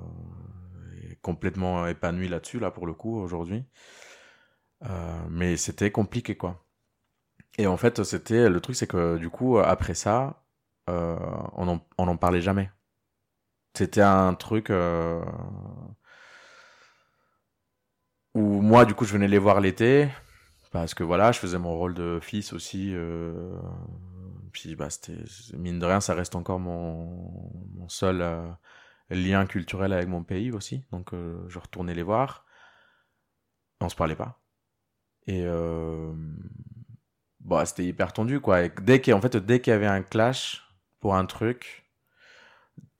complètement épanoui là-dessus, là, pour le coup, aujourd'hui. Mais c'était compliqué, quoi. Et en fait, c'était le truc, c'est que du coup, après ça, on en, on parlait jamais. C'était un truc où moi, du coup, je venais les voir l'été parce que voilà, je faisais mon rôle de fils aussi. Euh, puis bah, c'était mine de rien, ça reste encore mon, mon seul euh, lien culturel avec mon pays aussi. Donc, euh, je retournais les voir. On se parlait pas. Et euh, bon, c'était hyper tendu, quoi. Et dès qu'il fait, dès qu'il y avait un clash pour un truc,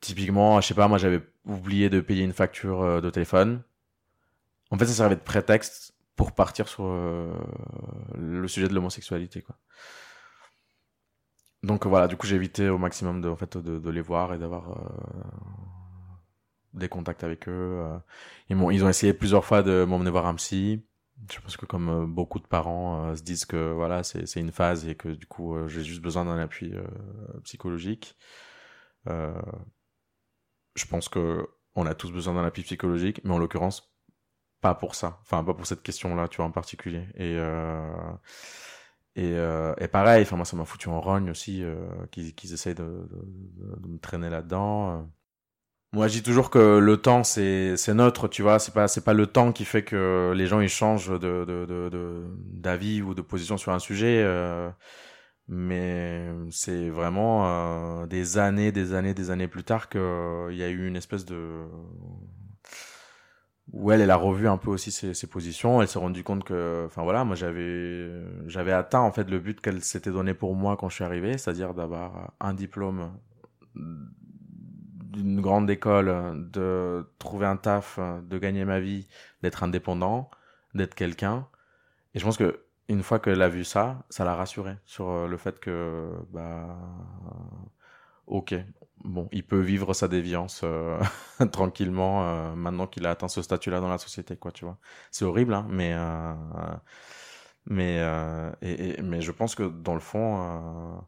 typiquement, je sais pas, moi j'avais oublié de payer une facture de téléphone. En fait, ça servait de prétexte pour partir sur euh, le sujet de l'homosexualité, quoi. Donc voilà, du coup, j'ai évité au maximum de, en fait, de, les voir et d'avoir euh, des contacts avec eux. euh. Ils, m'ont, ils ont essayé plusieurs fois de m'emmener voir un psy. Je pense que comme beaucoup de parents se disent que voilà, c'est, c'est une phase et que du coup, j'ai juste besoin d'un appui psychologique. Je pense que on a tous besoin d'un appui psychologique, mais en l'occurrence, pas pour ça. Enfin, pas pour cette question-là, tu vois, en particulier. Et, euh, et, euh, et pareil, enfin, moi, ça m'a foutu en rogne aussi euh, qu'ils, qu'ils essayent de, de, de, me traîner là-dedans. euh. Moi, je dis toujours que le temps, c'est, c'est neutre, tu vois. C'est pas, c'est pas le temps qui fait que les gens, ils changent de, de- d'avis ou de position sur un sujet. euh, mais c'est vraiment euh, des années, des années, des années plus tard qu'il y a eu une espèce de... Où elle, a revu un peu aussi ses, ses positions. Elle s'est rendue compte que, enfin voilà, moi j'avais, j'avais atteint en fait le but qu'elle s'était donné pour moi quand je suis arrivé, c'est-à-dire d'avoir un diplôme d'une grande école, de trouver un taf, de gagner ma vie, d'être indépendant, d'être quelqu'un. Et je pense que une fois qu'elle a vu ça, ça l'a rassurée sur euh, le fait que, bah, ok, bon, il peut vivre sa déviance euh, tranquillement euh, maintenant qu'il a atteint ce statut-là dans la société, quoi, tu vois. C'est horrible, hein, mais, euh, mais, mais je pense que dans le fond,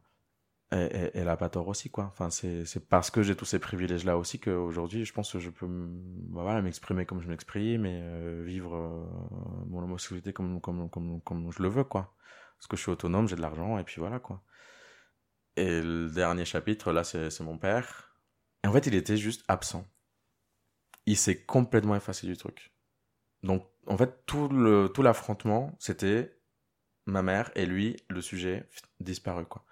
elle, elle- a pas tort aussi, quoi. Enfin, c'est, parce que j'ai tous ces privilèges-là aussi qu'aujourd'hui, je pense que je peux bah voilà, m'exprimer comme je m'exprime et vivre mon homosexualité comme, comme, comme, comme je le veux, quoi. Parce que je suis autonome, j'ai de l'argent et puis voilà, quoi. Et le dernier chapitre, là, c'est, mon père. Et en fait, il était juste absent. Il s'est complètement effacé du truc. Donc, en fait, tout, l'affrontement, c'était ma mère et lui, le sujet disparu, quoi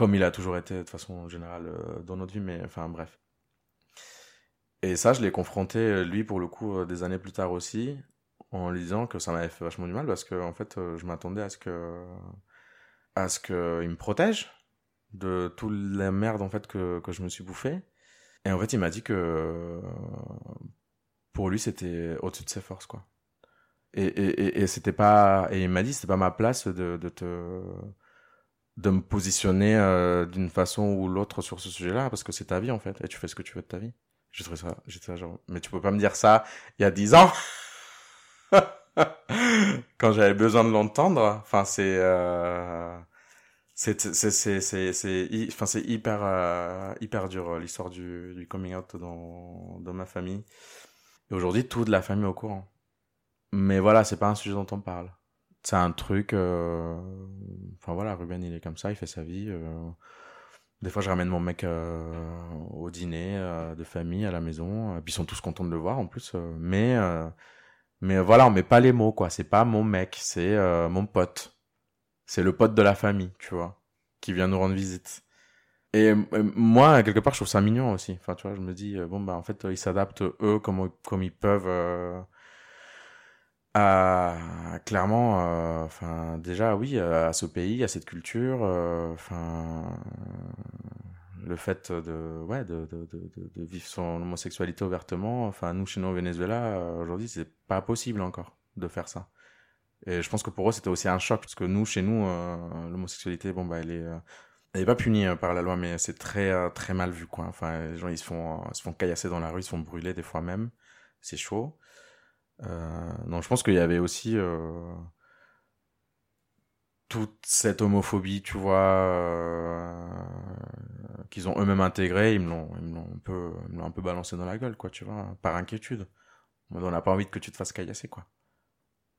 comme il a toujours été de façon générale euh, dans notre vie, mais enfin bref. Et ça, je l'ai confronté, euh, lui, pour le coup, euh, des années plus tard aussi, en lui disant que ça m'avait fait vachement du mal parce que, en fait, je m'attendais à ce que, à ce qu'il me protège de toute la merde, en fait, que, que je me suis bouffé. Et en fait, il m'a dit que, pour lui, c'était au-dessus de ses forces, quoi. Et, et, et, et c'était pas, et il m'a dit, c'était pas ma place de, de te, de me positionner euh, d'une façon ou l'autre sur ce sujet-là parce que c'est ta vie en fait et tu fais ce que tu veux de ta vie. J'ai trouvé ça, j'étais là genre, mais tu peux pas me dire ça il y a dix ans? Quand j'avais besoin de l'entendre. Enfin c'est, euh, c'est, c'est, c'est, c'est, enfin c'est hyper, euh, hyper dur euh, l'histoire du, du coming out dans, dans ma famille. Et aujourd'hui toute la famille est au courant. Mais voilà, c'est pas un sujet dont on parle. C'est un truc euh, enfin voilà Ruben il est comme ça il fait sa vie euh, des fois je ramène mon mec euh, au dîner de famille à la maison et puis ils sont tous contents de le voir en plus mais mais voilà on met pas les mots quoi. C'est pas mon mec c'est mon pote c'est le pote de la famille tu vois qui vient nous rendre visite. Et euh, moi quelque part je trouve ça mignon aussi. Enfin tu vois je me dis euh, bon bah en fait ils s'adaptent eux comme ils peuvent euh, à clairement euh, enfin déjà oui euh, à ce pays à cette culture euh, enfin le fait de, ouais, de, de, de, vivre son homosexualité ouvertement, enfin, nous, chez nous au Venezuela, euh, aujourd'hui, c'est pas possible encore de faire ça. Et je pense que pour eux, c'était aussi un choc, parce que nous, chez nous, euh, l'homosexualité, bon, bah, elle est, euh, elle est pas punie euh, par la loi, mais c'est très, très mal vu, quoi. Enfin, les gens, ils se font, ils se font caillasser dans la rue, ils se font brûler des fois même. C'est chaud. Donc, je pense qu'il y avait aussi, toute cette homophobie, tu vois, qu'ils ont eux-mêmes intégrée, ils me l'ont, un peu, un peu balancé dans la gueule, quoi, tu vois, par inquiétude. On n'a pas envie que tu te fasses caillasser, quoi.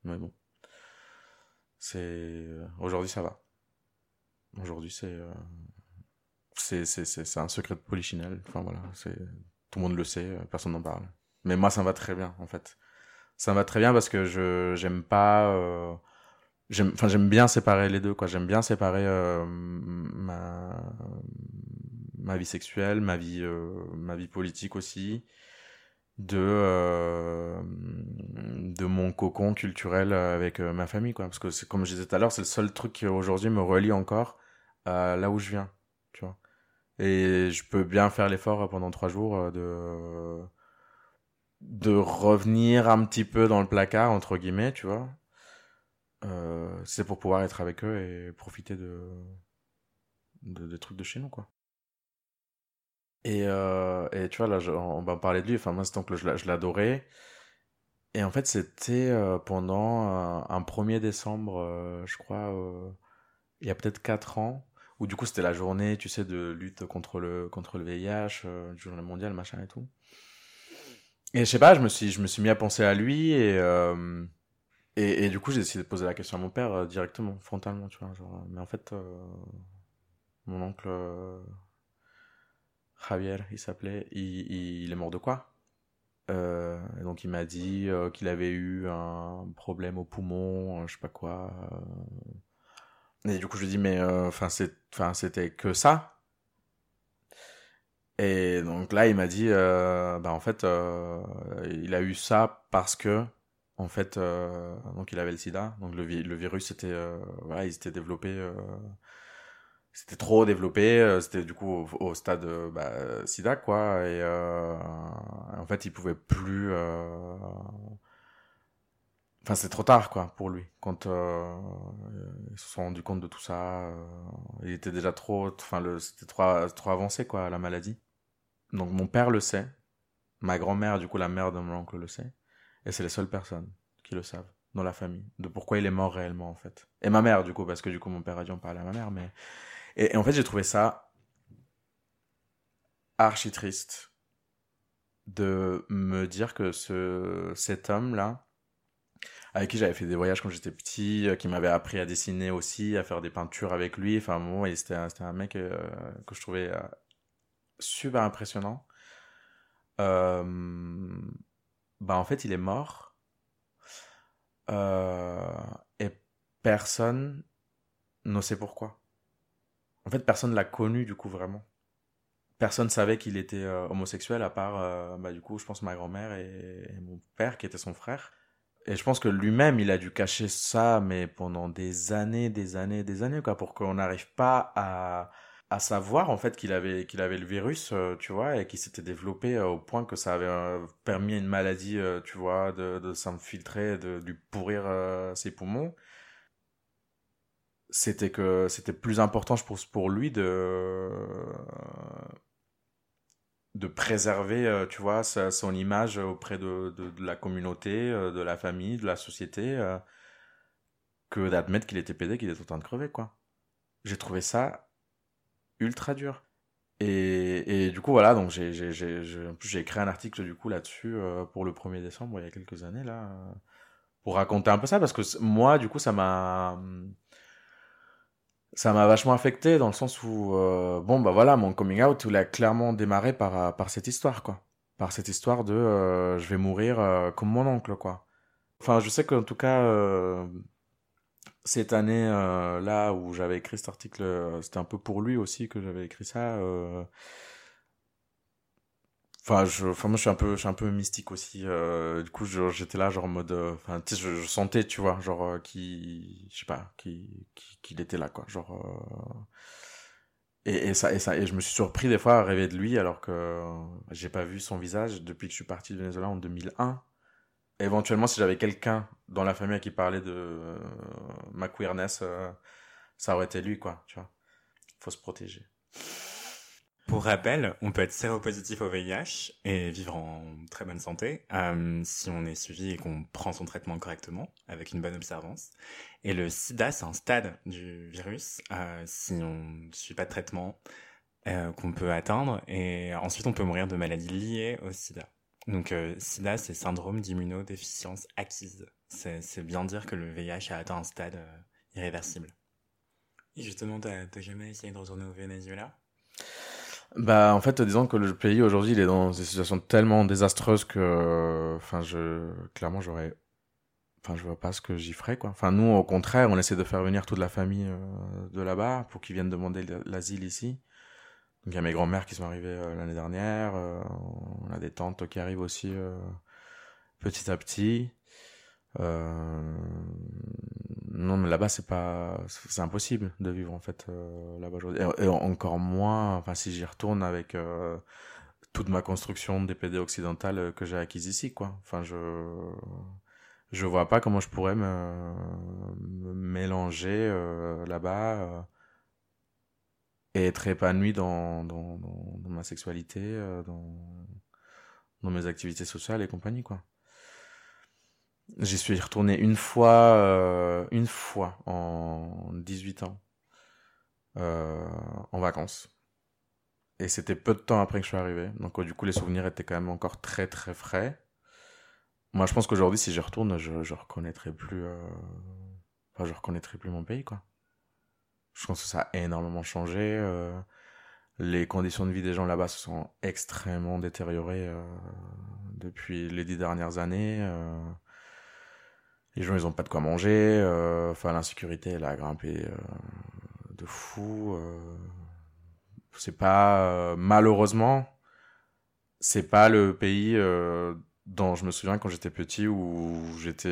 Mais bon. C'est, aujourd'hui, ça va. Aujourd'hui, c'est, euh, c'est, c'est, c'est, c'est un secret de polichinelle. Enfin, voilà, c'est, tout le monde le sait, euh, personne n'en parle. Mais moi, ça me va très bien, en fait. Ça me va très bien parce que je, j'aime pas, euh, j'aime enfin j'aime bien séparer les deux quoi j'aime bien séparer euh, ma ma vie sexuelle ma vie euh, ma vie politique aussi de euh, de mon cocon culturel avec euh, ma famille quoi. Parce que c'est comme je disais tout à l'heure c'est le seul truc qui aujourd'hui me relie encore à là où je viens tu vois. Et je peux bien faire l'effort pendant trois jours euh, de de revenir un petit peu dans le placard entre guillemets tu vois. Euh, c'est pour pouvoir être avec eux et profiter de, de des trucs de chez nous quoi et, euh, et tu vois là on va parler de lui enfin moi c'est donc que je, l'a- je l'adorais et en fait c'était euh, pendant euh, un 1er décembre euh, je crois euh, il y a peut-être 4 ans où du coup c'était la journée tu sais de lutte contre le contre le VIH journée mondiale machin et tout et je sais pas je me suis je me suis mis à penser à lui et et, et du coup, j'ai décidé de poser la question à mon père directement, frontalement, tu vois. Genre, mais en fait, mon oncle Javier, il s'appelait, il, est mort de quoi? Euh, Donc, il m'a dit euh, qu'il avait eu un problème au poumon, euh, je sais pas quoi. euh. Et du coup, je lui dis, mais euh, enfin, enfin, c'était que ça? Et donc là, il m'a dit, euh, bah en fait, euh, il a eu ça parce que en fait, euh, donc il avait le sida, donc le, vi- le virus était, euh, il s'était développé, euh, c'était trop développé, euh, c'était du coup au, stade euh, bah, sida quoi, et euh, en fait il pouvait plus, enfin c'était trop tard quoi pour lui quand ils se sont rendus compte de tout ça, il était déjà trop, enfin le, c'était trop, trop avancé quoi la maladie. Donc mon père le sait, ma grand-mère du coup la mère de mon oncle le sait. Et c'est les seules personnes qui le savent dans la famille, de pourquoi il est mort réellement en fait. Et ma mère du coup, parce que du coup mon père a dû en parler à ma mère, mais... Et, en fait j'ai trouvé ça archi triste de me dire que ce, cet homme-là, avec qui j'avais fait des voyages quand j'étais petit, euh, qui m'avait appris à dessiner aussi, à faire des peintures avec lui, enfin bon, c'était un, un mec euh, que je trouvais euh, super impressionnant. Euh, bah en fait il est mort et personne ne sait pourquoi. En fait personne l'a connu du coup vraiment. Personne savait qu'il était euh, homosexuel à part euh, bah du coup je pense ma grand-mère et, mon père qui était son frère. Et je pense que lui-même il a dû cacher ça mais pendant des années, des années, des années quoi pour qu'on n'arrive pas à à savoir en fait qu'il avait qu'il avait le virus euh, tu vois et qu'il s'était développé au point que ça avait euh, permis une maladie tu vois de, de s'infiltrer de lui pourrir ses poumons c'était que c'était plus important je pense pour lui de de préserver euh, tu vois son image auprès de, de, la communauté euh, de la famille de la société euh, que d'admettre qu'il était pédé qu'il était en train de crever quoi j'ai trouvé ça ultra dur. Et, et du coup, voilà, donc j'ai, j'ai, j'ai, j'ai, écrit un article du coup là-dessus pour le 1er décembre, il y a quelques années, là, pour raconter un peu ça, parce que moi, du coup, ça m'a. Ça m'a vachement affecté dans le sens où, euh, bon, bah voilà, mon coming out, il a clairement démarré par, par cette histoire, quoi. Par cette histoire de euh, je vais mourir euh, comme mon oncle, quoi. Enfin, je sais qu'en tout cas, euh, cette année euh, là où j'avais écrit cet article, euh, c'était un peu pour lui aussi que j'avais écrit ça. Enfin, je, enfin moi je suis un peu, je suis un peu mystique aussi. euh, Du coup, j'étais là genre en mode, euh, enfin, je, sentais, tu vois, genre euh, qui, je sais pas, qui, qui- qu'il était là quoi. Genre, Et, et ça, et ça, et je me suis surpris des fois à rêver de lui alors que j'ai pas vu son visage depuis que je suis parti du Venezuela en 2001. Éventuellement, si j'avais quelqu'un dans la famille qui parlait de euh, ma queerness, ça aurait été lui, quoi, tu vois. Faut se protéger. Pour rappel, on peut être séropositif au VIH et vivre en très bonne santé euh, si on est suivi et qu'on prend son traitement correctement, avec une bonne observance. Et le sida, c'est un stade du virus, euh, si on ne suit pas de traitement, euh, qu'on peut atteindre. Et ensuite, on peut mourir de maladies liées au sida. Donc, sida, c'est syndrome d'immunodéficience acquise. C'est bien dire que le VIH a atteint un stade irréversible. Et justement, t'as jamais essayé de retourner au Venezuela? Bah, en fait, disons que le pays aujourd'hui, il est dans des situations tellement désastreuses que, enfin, je, clairement, j'aurais, enfin, je vois pas ce que j'y ferais, quoi. Enfin, nous, au contraire, on essaie de faire venir toute la famille euh, de là-bas pour qu'ils viennent demander l'asile ici. Donc, il y a mes grands-mères qui sont arrivées euh, l'année dernière. euh, on a des tantes qui arrivent aussi euh, petit à petit. Euh, non, mais là-bas, c'est pas, c'est impossible de vivre en fait euh, là-bas. aujourd'hui. Et, encore moins, enfin, si j'y retourne avec euh, toute ma construction des PD occidentale euh, que j'ai acquise ici, quoi. Enfin, je, je vois pas comment je pourrais me, mélanger là-bas et être épanoui dans, dans, dans, ma sexualité, dans, dans mes activités sociales et compagnie, quoi. J'y suis retourné une fois, euh, une fois en 18 ans, euh, en vacances. Et c'était peu de temps après que je suis arrivé. Donc, du coup, les souvenirs étaient quand même encore très, très frais. Moi, je pense qu'aujourd'hui, si j'y retourne, je, je reconnaîtrai plus, euh, enfin, je plus mon pays, quoi. Je pense que ça a énormément changé. les conditions de vie des gens là-bas se sont extrêmement détériorées depuis les dix dernières années. Les gens, ils ont pas de quoi manger. euh, Enfin, l'insécurité, elle a grimpé euh, de fou. euh. c'est pas malheureusement, c'est pas le pays dont je me souviens quand j'étais petit où j'étais,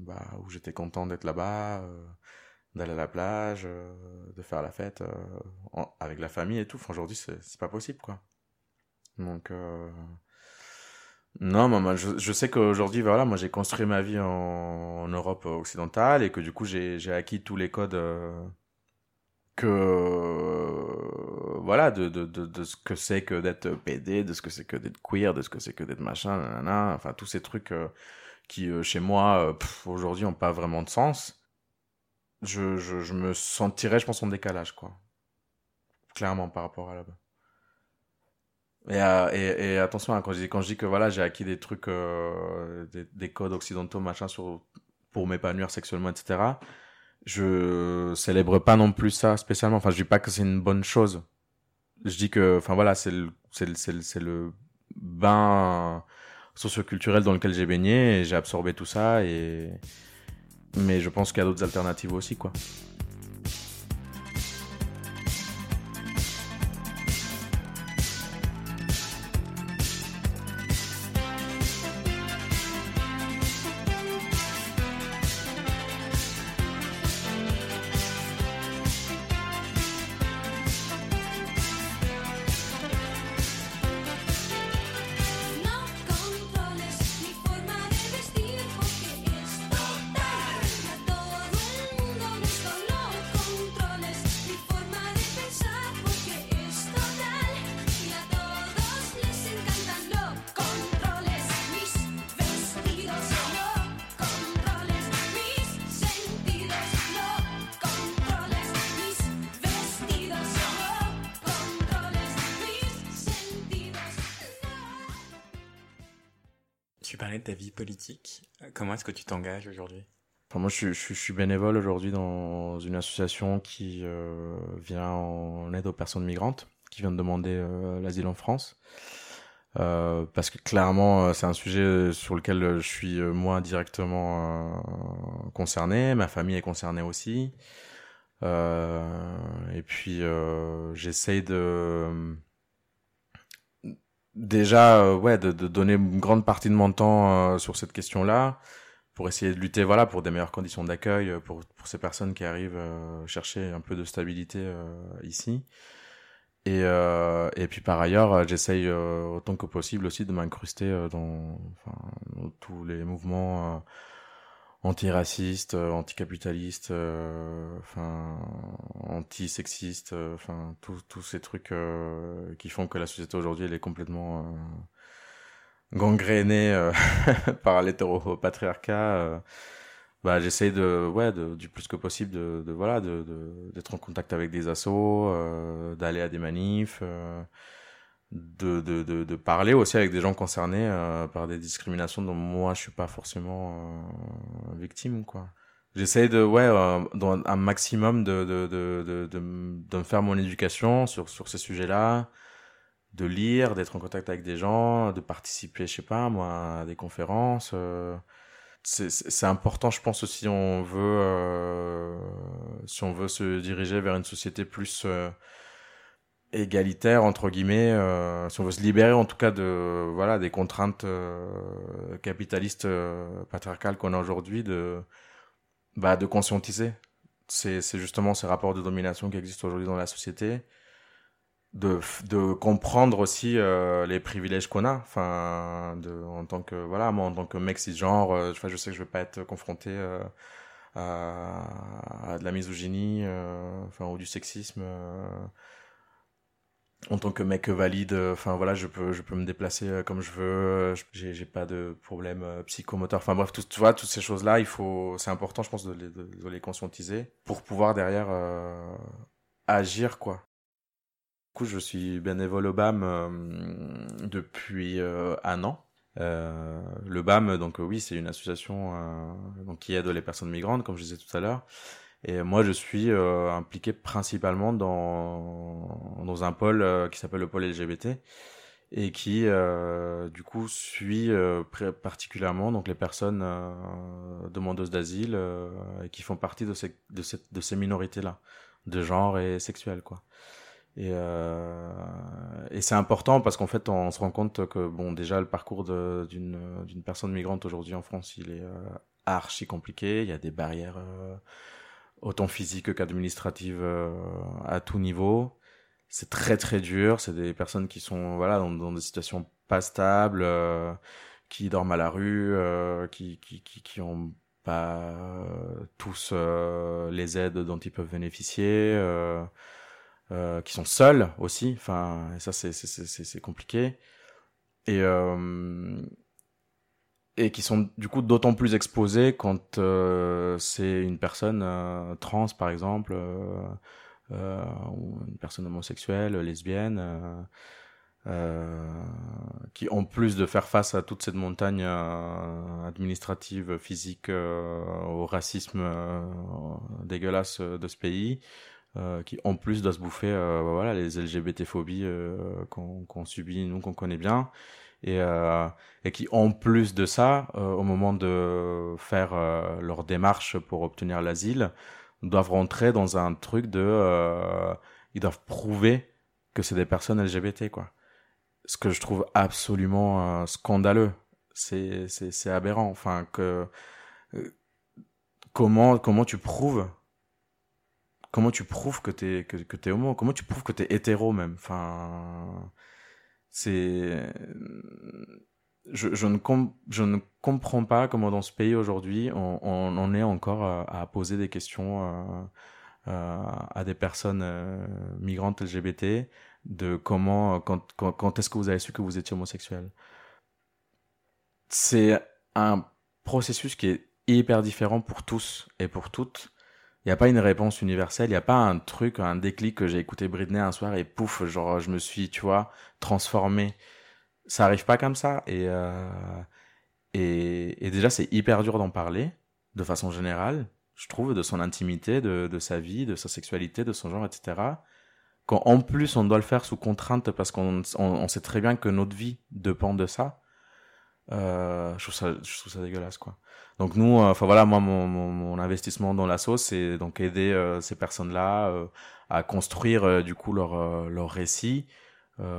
bah, où j'étais content d'être là-bas, d'aller à la plage, de faire la fête avec la famille et tout. Enfin, aujourd'hui, c'est pas possible, quoi. Donc non, moi, je, sais qu'aujourd'hui, voilà, moi j'ai construit ma vie en, Europe occidentale et que du coup j'ai acquis tous les codes euh, que euh, voilà de, de, de, ce que c'est que d'être PD, de ce que c'est que d'être queer, de ce que c'est que d'être machin, nanana, enfin tous ces trucs euh, qui chez moi aujourd'hui ont pas vraiment de sens. Je, je, je me sentirais, je pense, en décalage, quoi. Clairement par rapport à là-bas. Et, euh, et, attention, hein, quand, je dis, que voilà, j'ai acquis des trucs, euh, des, des codes occidentaux, machin, pour m'épanouir sexuellement, etc., je célèbre pas non plus ça spécialement. Enfin, je dis pas que c'est une bonne chose. Je dis que, enfin voilà, c'est le, c'est le, c'est le, c'est le bain socioculturel dans lequel j'ai baigné et j'ai absorbé tout ça et, mais je pense qu'il y a d'autres alternatives aussi, quoi. Ta vie politique. Euh, Comment est-ce que tu t'engages aujourd'hui? Enfin, moi, je, suis- bénévole aujourd'hui dans une association qui euh, vient en aide aux personnes migrantes qui viennent demander euh, l'asile en France. Parce que clairement, c'est un sujet sur lequel je suis moi directement concerné, ma famille est concernée aussi. Et puis, j'essaye de déjà, euh, ouais, de, de donner une grande partie de mon temps euh, sur cette question-là pour essayer de lutter voilà pour des meilleures conditions d'accueil euh, pour pour ces personnes qui arrivent euh, chercher un peu de stabilité euh, ici. Et euh, et puis par ailleurs j'essaye autant que possible aussi de m'incruster dans enfin dans tous les mouvements antiracistes euh, anticapitalistes euh, enfin antisexistes euh, enfin tous ces trucs euh, qui font que la société aujourd'hui elle est complètement euh, gangrénée euh, par l'hétéropatriarcat bah j'essaye de ouais de, du plus que possible de, de voilà de d'être en contact avec des assos d'aller à des manifs de, de, de, de parler aussi avec des gens concernés euh, par des discriminations dont moi je suis pas forcément euh, victime quoi. J'essaye de ouais euh, un maximum de de, de, de, de, me faire mon éducation sur sur ces sujets là de lire d'être en contact avec des gens de participer je sais pas moi à des conférences euh, c'est important je pense si on veut euh, si on veut se diriger vers une société plus égalitaire entre guillemets euh, si on veut se libérer en tout cas de voilà des contraintes euh, capitalistes euh, patriarcales qu'on a aujourd'hui de bah de conscientiser. C'est c'est justement ces rapports de domination qui existent aujourd'hui dans la société de de comprendre aussi euh, les privilèges qu'on a. Enfin de en tant que voilà moi en tant que mec cisgenre euh, enfin je sais que je vais pas être confronté euh, à, à de la misogynie enfin ou du sexisme en tant que mec valide euh, enfin voilà je peux je peux me déplacer euh, comme je veux euh, j'ai pas de problème psychomoteur. Enfin bref tu vois toutes ces choses là il faut c'est important je pense de les, de, les conscientiser pour pouvoir derrière euh, agir quoi. Du coup je suis bénévole au BAM euh, depuis euh, un an. Euh, le BAM donc oui c'est une association euh, donc qui aide les personnes migrantes comme je disais tout à l'heure et moi, je suis euh, impliqué principalement dans, dans un pôle euh, qui s'appelle le pôle LGBT et qui, euh, du coup, suit euh, particulièrement donc les personnes demandeuses d'asile et qui font partie de ces, de cette, de ces minorités-là, de genre et sexuel, quoi. Et, et c'est important parce qu'en fait, on se rend compte que, bon, déjà, le parcours d'une personne migrante aujourd'hui en France, il est archi compliqué. Il y a des barrières autant physiques qu'administratives euh, à tout niveau. C'est très très dur. C'est des personnes qui sont voilà dans, dans des situations pas stables, euh, qui dorment à la rue, euh, qui qui qui qui ont pas euh, tous euh, les aides dont ils peuvent bénéficier, euh, qui sont seuls aussi. Enfin, et ça c'est c'est compliqué. Et et qui sont du coup d'autant plus exposés quand euh, c'est une personne euh, trans par exemple euh, euh, ou une personne homosexuelle lesbienne euh, qui en plus de faire face à toute cette montagne administrative physique au racisme dégueulasse de ce pays qui en plus doit se bouffer voilà les LGBT phobies qu'on subit nous qu'on connaît bien et euh, et qui en plus de ça euh, au moment de faire euh, leur démarche pour obtenir l'asile doivent rentrer dans un truc de ils doivent prouver que c'est des personnes LGBT quoi. Ce que je trouve absolument scandaleux. C'est c'est c'est aberrant. Enfin que comment comment tu prouves comment tu prouves que t'es que t'es homo? Comment tu prouves que t'es hétéro même? Enfin c'est je, je ne com- je ne comprends pas comment dans ce pays aujourd'hui on, on en est encore à, à poser des questions euh, euh, à des personnes euh, migrantes LGBT de comment quand quand, quand est-ce que vous avez su que vous étiez homosexuel. C'est un processus qui est hyper différent pour tous et pour toutes il n'y a pas une réponse universelle, il n'y a pas un truc, un déclic que j'ai écouté Britney un soir et pouf, genre je me suis, tu vois, transformé. Ça arrive pas comme ça et euh, et, et déjà c'est hyper dur d'en parler de façon générale, je trouve, de son intimité, de, de sa vie, de sa sexualité, de son genre, etc. Quand en plus on doit le faire sous contrainte parce qu'on on, on sait très bien que notre vie dépend de ça, euh, je trouve ça, je trouve ça dégueulasse quoi. Donc nous, euh, enfin voilà, moi mon, investissement dans la sauce, c'est donc aider euh, ces personnes-là à construire du coup leur leur récit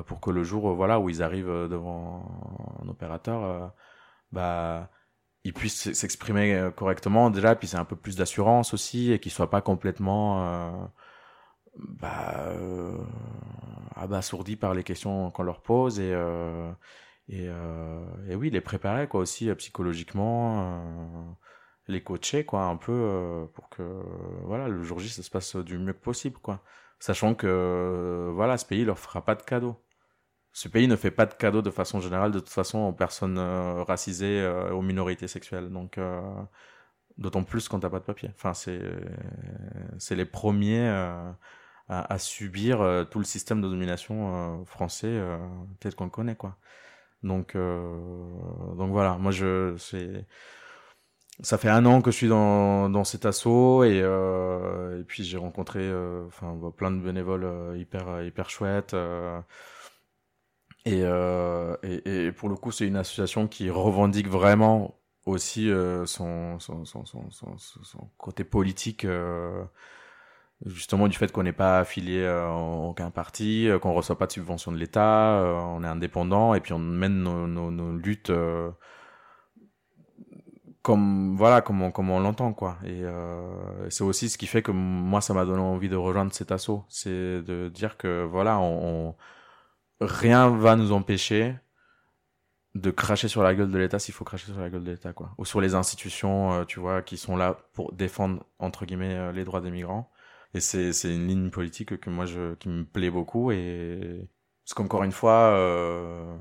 pour que le jour voilà où ils arrivent devant un opérateur, bah il puisse s'exprimer correctement déjà, puis c'est un peu plus d'assurance aussi, et qu'il soit pas complètement bah, euh, abasourdi par les questions qu'on leur pose et et, euh, et oui les préparer quoi aussi euh, psychologiquement euh, les coacher quoi un peu pour que voilà le jour J ça se passe du mieux que possible quoi. Sachant que voilà ce pays leur fera pas de cadeaux. Ce pays ne fait pas de cadeaux de façon générale. De toute façon aux personnes racisées euh, aux minorités sexuelles. Donc d'autant plus quand t'as pas de papier. Enfin c'est c'est les premiers à, subir tout le système de domination français tel qu'on le connaît quoi donc euh, donc voilà. Moi je c'est ça fait un an que je suis dans, dans cet assaut et, euh, puis j'ai rencontré euh, enfin bah, plein de bénévoles hyper hyper chouettes et, et, et pour le coup c'est une association qui revendique vraiment aussi son, son, son, son, côté politique justement du fait qu'on n'est pas affilié à aucun parti, euh, qu'on reçoit pas de subvention de l'État, euh, on est indépendant et puis on mène nos, nos, nos luttes euh, comme voilà comme on, comme on l'entend quoi. Et euh, c'est aussi ce qui fait que moi ça m'a donné envie de rejoindre cet assaut, c'est de dire que voilà on, on rien va nous empêcher de cracher sur la gueule de l'État s'il faut cracher sur la gueule de l'État quoi. Ou sur les institutions euh, tu vois qui sont là pour défendre entre guillemets euh, les droits des migrants et c'est une ligne politique que moi je qui me plaît beaucoup et parce qu'encore une fois euh,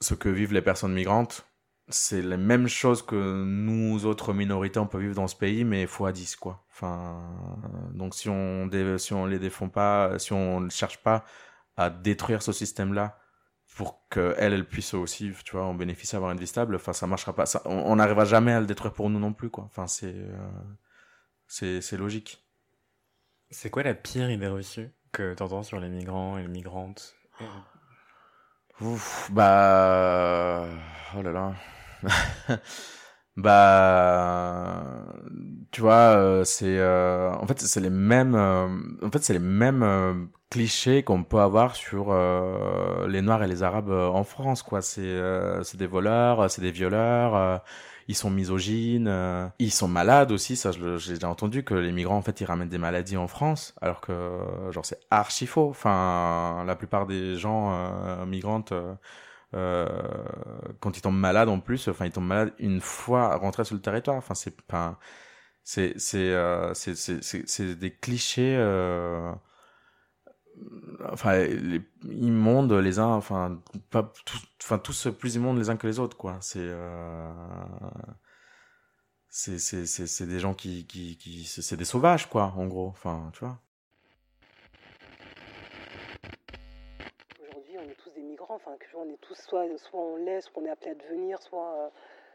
ce que vivent les personnes migrantes c'est les mêmes choses que nous autres minorités on peut vivre dans ce pays mais fois 10 quoi. Enfin donc si on dé- si on les défend pas si on ne cherche pas à détruire ce système là pour que elle puisse aussi tu vois en bénéficier avoir une vie stable enfin ça marchera pas. On n'arrivera jamais à le détruire pour nous non plus quoi. Enfin c'est euh, c'est logique C'est quoi la pire idée reçue que t'entends sur les migrants et les migrantes Ouf, bah oh là là. Bah tu vois euh, c'est euh, en fait c'est les mêmes euh, en fait c'est les mêmes euh, clichés qu'on peut avoir sur les noirs et les arabes en France quoi. C'est c'est des voleurs c'est des violeurs ils sont misogynes euh, ils sont malades aussi ça j'ai déjà entendu que les migrants en fait ils ramènent des maladies en France alors que euh, genre c'est archi faux enfin la plupart des gens euh, migrantes euh, euh, quand ils tombent malades en plus, enfin ils tombent malades une fois rentrés sur le territoire. Enfin c'est pas, euh, c'est c'est c'est des clichés. Enfin les immondes les uns, enfin pas tous, enfin tous plus immondes les uns que les autres quoi. C'est euh, c'est c'est c'est des gens qui qui qui c'est des sauvages quoi en gros. Enfin tu vois. Aujourd'hui, on est tous des migrants, enfin, on est tous soit, soit on l'est, soit on est appelé à devenir, soit. euh,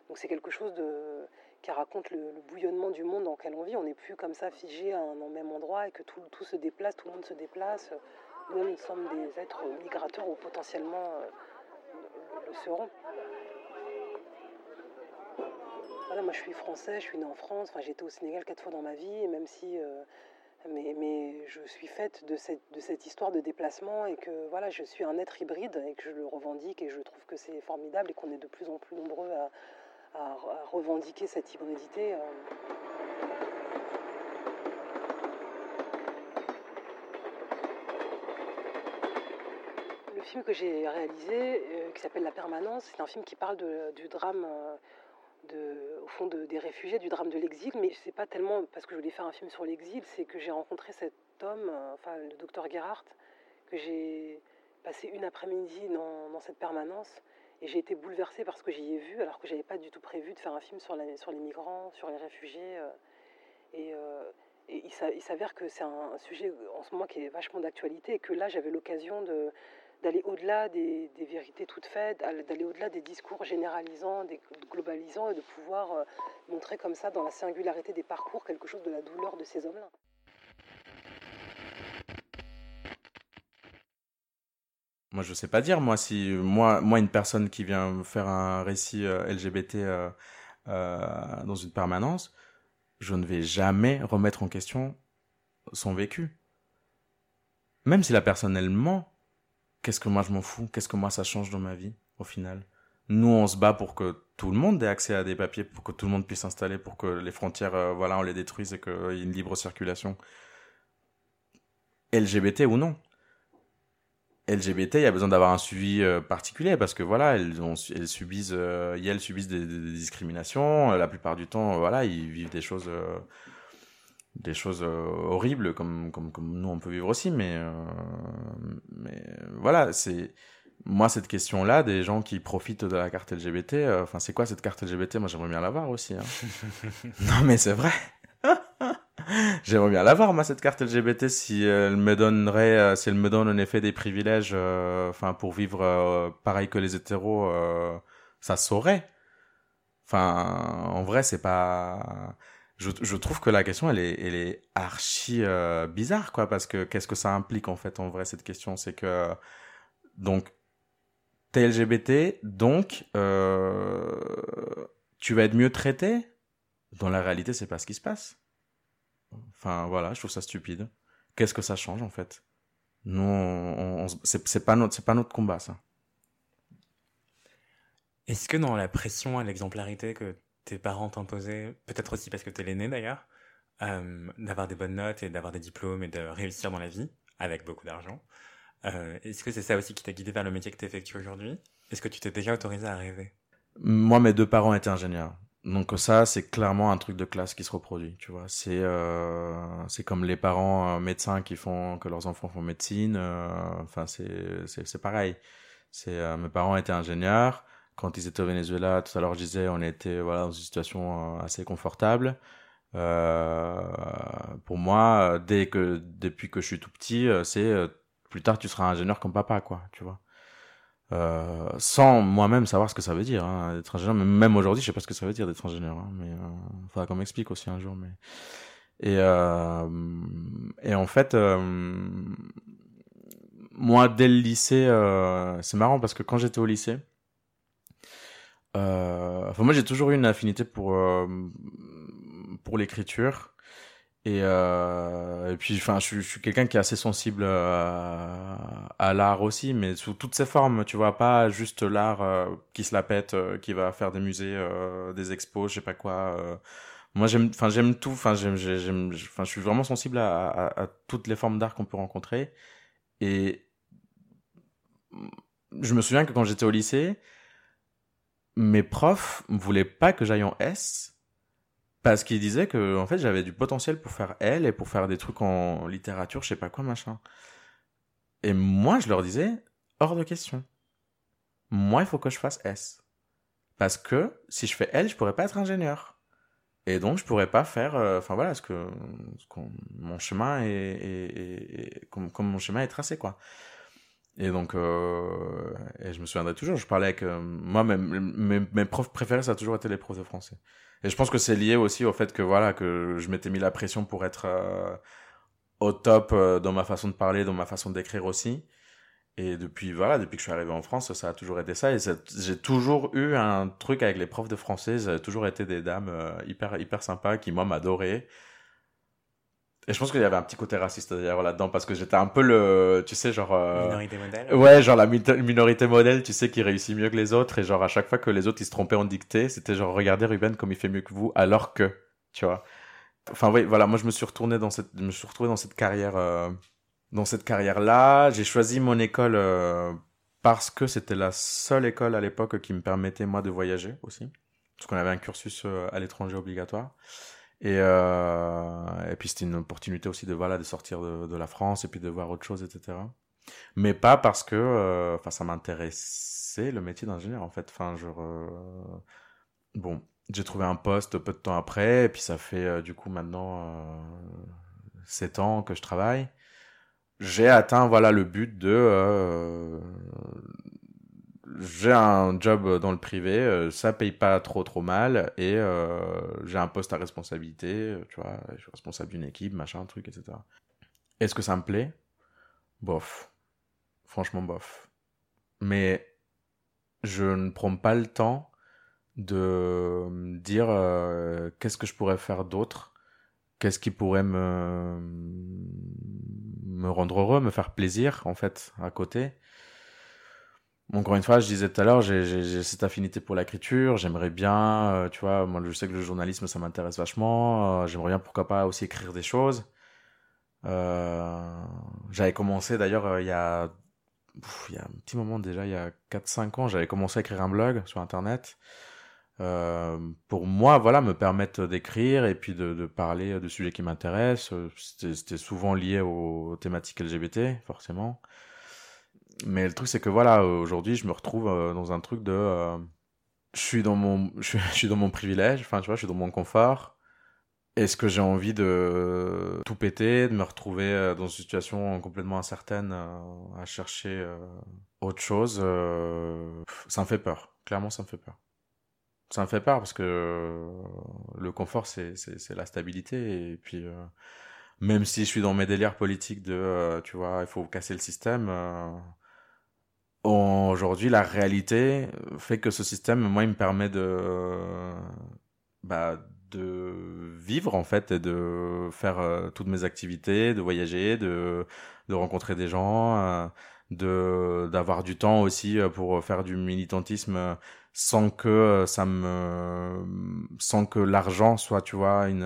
donc c'est quelque chose de, qui raconte le, bouillonnement du monde dans lequel on vit. On n'est plus comme ça figé à un, même endroit et que tout, se déplace, tout le monde se déplace. Nous, nous sommes des êtres migrateurs ou potentiellement euh, le, seront. Voilà, moi je suis français, je suis né en France, enfin, j'ai été au Sénégal quatre fois dans ma vie, et même si. euh, mais, mais je suis faite de cette, de cette histoire de déplacement et que voilà, je suis un être hybride et que je le revendique et je trouve que c'est formidable et qu'on est de plus en plus nombreux à, à- revendiquer cette hybridité. euh. Le film que j'ai réalisé, euh, qui s'appelle La Permanence, c'est un film qui parle du drame, euh, au fond, de- des réfugiés, du drame de l'exil. Mais c'est pas tellement parce que je voulais faire un film sur l'exil, c'est que j'ai rencontré cet homme, enfin le docteur Gerhardt, que j'ai passé une après-midi dans cette permanence. Et j'ai été bouleversée par ce que j'y ai vu, alors que j'avais pas du tout prévu de faire un film sur, les migrants, sur les réfugiés. euh, et, euh, il s'a- il s'avère que c'est un, sujet en ce moment qui est vachement d'actualité et que là j'avais l'occasion d'aller au-delà des, vérités toutes faites, d'aller au-delà des discours généralisants, des globalisants et de pouvoir euh, montrer comme ça dans la singularité des parcours quelque chose de la douleur de ces hommes-là. Moi, je sais pas dire, moi, si moi, moi une personne qui vient faire un récit euh, LGBT euh, euh, dans une permanence, je ne vais jamais remettre en question son vécu. Même si la personne elle ment, qu'est-ce que moi je m'en fous? Qu'est-ce que moi ça change dans ma vie au final? Nous, on se bat pour que tout le monde ait accès à des papiers, pour que tout le monde puisse s'installer, pour que les frontières, euh, voilà, on les détruise et qu'il y ait une libre circulation. LGBT ou non. LGBT, il y a besoin d'avoir un suivi euh, particulier parce que voilà, elles, ont, elles subissent, euh, elles subissent des, des- des discriminations. Euh, La plupart du temps, voilà, ils vivent des choses, euh, des choses horribles comme, comme, comme nous on peut vivre aussi. Mais, mais voilà, c'est moi cette question-là des gens qui profitent de la carte LGBT. Enfin, c'est quoi cette carte LGBT Moi, j'aimerais bien l'avoir aussi. hein. non, mais c'est vrai. J'aimerais bien l'avoir, moi, cette carte LGBT, si elle me donnerait, euh, si elle me donne en effet des privilèges, euh, enfin, pour vivre euh, pareil que les hétéros, euh, ça saurait. Enfin, en vrai, c'est pas. Je, trouve que la question, elle est, elle est archi euh, bizarre, quoi, parce que qu'est-ce que ça implique, en fait, en vrai, cette question? C'est que. Donc, t'es LGBT, donc, euh, tu vas être mieux traité? Dans la réalité, c'est pas ce qui se passe. Enfin, voilà, je trouve ça stupide. Qu'est-ce que ça change, en fait? Nous, on, on- c'est pas, notre- c'est pas notre combat, ça. Est-ce que dans la pression à l'exemplarité que tes parents t'imposaient, peut-être aussi parce que t'es l'aîné d'ailleurs, euh, d'avoir des bonnes notes et d'avoir des diplômes et de réussir dans la vie, avec beaucoup d'argent, euh, est-ce que c'est ça aussi qui t'a guidé vers le métier que tu effectues aujourd'hui? Est-ce que tu t'es déjà autorisé à rêver? Moi, mes deux parents étaient ingénieurs. Donc ça, c'est clairement un truc de classe qui se reproduit, tu vois. C'est euh, c'est comme les parents euh, médecins qui font que leurs enfants font médecine. euh, Enfin, c'est c'est c'est pareil. C'est euh, mes parents étaient ingénieurs. Quand ils étaient au Venezuela, tout à l'heure je disais, on était voilà dans une situation euh, assez confortable. Pour moi, dès que depuis que je suis tout petit, c'est plus tard tu seras ingénieur comme papa, quoi, tu vois. Euh, sans moi-même savoir ce que ça veut dire hein, d'être ingénieur. Même aujourd'hui, je sais pas ce que ça veut dire d'être ingénieur. Hein, mais euh, faudra qu'on m'explique aussi un jour. Mais et euh, et en fait, euh, moi dès le lycée, c'est marrant parce que quand j'étais au lycée, enfin moi j'ai toujours eu une affinité pour pour l'écriture. Et, euh, et puis, enfin, je, je suis quelqu'un qui est assez sensible euh, à l'art aussi, mais sous toutes ses formes, tu vois, pas juste l'art euh, qui se la pète, euh, qui va faire des musées, euh, des expos, je sais pas quoi. Moi, j'aime, enfin, j'aime tout. Enfin, j'aime, j'ai- j'aime, enfin, je suis vraiment sensible à, à, à toutes les formes d'art qu'on peut rencontrer. Et je me souviens que quand j'étais au lycée, mes profs voulaient pas que j'aille en S parce qu'ils disaient que en fait j'avais du potentiel pour faire L et pour faire des trucs en littérature, je sais pas quoi machin. Et moi je leur disais hors de question. Moi il faut que je fasse S parce que si je fais L, je pourrais pas être ingénieur. Et donc je pourrais pas faire euh, enfin voilà ce que, mon chemin est, comme mon chemin est tracé quoi. Et donc, euh, et je me souviendrai toujours, je parlais avec, euh, moi, mes, mes, profs préférés, ça a toujours été les profs de français. Et je pense que c'est lié aussi au fait que, voilà, que je m'étais mis la pression pour être euh, au top euh, dans ma façon de parler, dans ma façon d'écrire aussi. Et depuis, voilà, depuis que je suis arrivé en France, ça a toujours été ça. Et j'ai toujours eu un truc avec les profs de français, ça a toujours été des dames euh, hyper, hyper sympas qui, moi, m'adoraient. Et je pense qu'il y avait un petit côté raciste d'ailleurs là-dedans parce que j'étais un peu le, tu sais, genre. euh, Minorité modèle Ouais, genre la mi- minorité modèle, tu sais, qui réussit mieux que les autres. Et genre, à chaque fois que les autres, ils se trompaient en dictée, c'était genre, regardez Ruben comme il fait mieux que vous, alors que, tu vois. Enfin, oui, voilà, moi, je me suis retourné dans cette, je me suis retrouvé dans cette carrière, euh, dans cette carrière-là. J'ai choisi mon école, euh, parce que c'était la seule école à l'époque qui me permettait, moi, de voyager aussi. Parce qu'on avait un cursus euh, à l'étranger obligatoire. Et, euh, et puis c'était une opportunité aussi de, voilà, de sortir de, la France et puis de voir autre chose, etc mais pas parce que euh, ça m'intéressait le métier d'ingénieur en fait. Enfin je re- bon j'ai trouvé un poste peu de temps après et puis ça fait euh, du coup maintenant euh, 7 ans que je travaille. J'ai atteint voilà le but de euh, j'ai un job dans le privé euh, ça paye pas trop trop mal et euh, j'ai un poste à responsabilité euh, tu vois je suis responsable d'une équipe machin truc etc est-ce que ça me plaît? Bof franchement bof. Mais je ne prends pas le temps de dire qu'est-ce que je pourrais faire d'autre, qu'est-ce qui pourrait me me rendre heureux, me faire plaisir en fait à côté? Encore une fois, je disais tout à l'heure, j'ai- cette affinité pour l'écriture. J'aimerais bien, euh, tu vois, moi je sais que le journalisme ça m'intéresse vachement. euh, J'aimerais bien, pourquoi pas, aussi écrire des choses. Euh, j'avais commencé d'ailleurs il y a, il y a un petit moment déjà, il y a 4-5 ans, j'avais commencé à écrire un blog sur Internet. Pour moi, voilà, me permettre d'écrire et puis de, de parler de sujets qui m'intéressent. C'était souvent lié aux thématiques LGBT, forcément. Mais le truc, c'est que voilà, aujourd'hui, je me retrouve euh, dans un truc de. euh, je suis dans mon, je suis, dans mon privilège, enfin, tu vois, je suis dans mon confort. Est-ce que j'ai envie de tout péter, de me retrouver euh, dans une situation complètement incertaine à chercher autre chose Ça me fait peur. Clairement, ça me fait peur. Ça me fait peur parce que le confort, c'est la stabilité. Et puis, même si je suis dans mes délires politiques de, tu vois, il faut casser le système, aujourd'hui, la réalité fait que ce système, moi, il me permet de, bah, de vivre, en fait, et de faire euh, toutes mes activités, de voyager, de, de rencontrer des gens, euh, de, d'avoir du temps aussi euh, pour faire du militantisme sans que ça me, sans que l'argent soit, tu vois, une,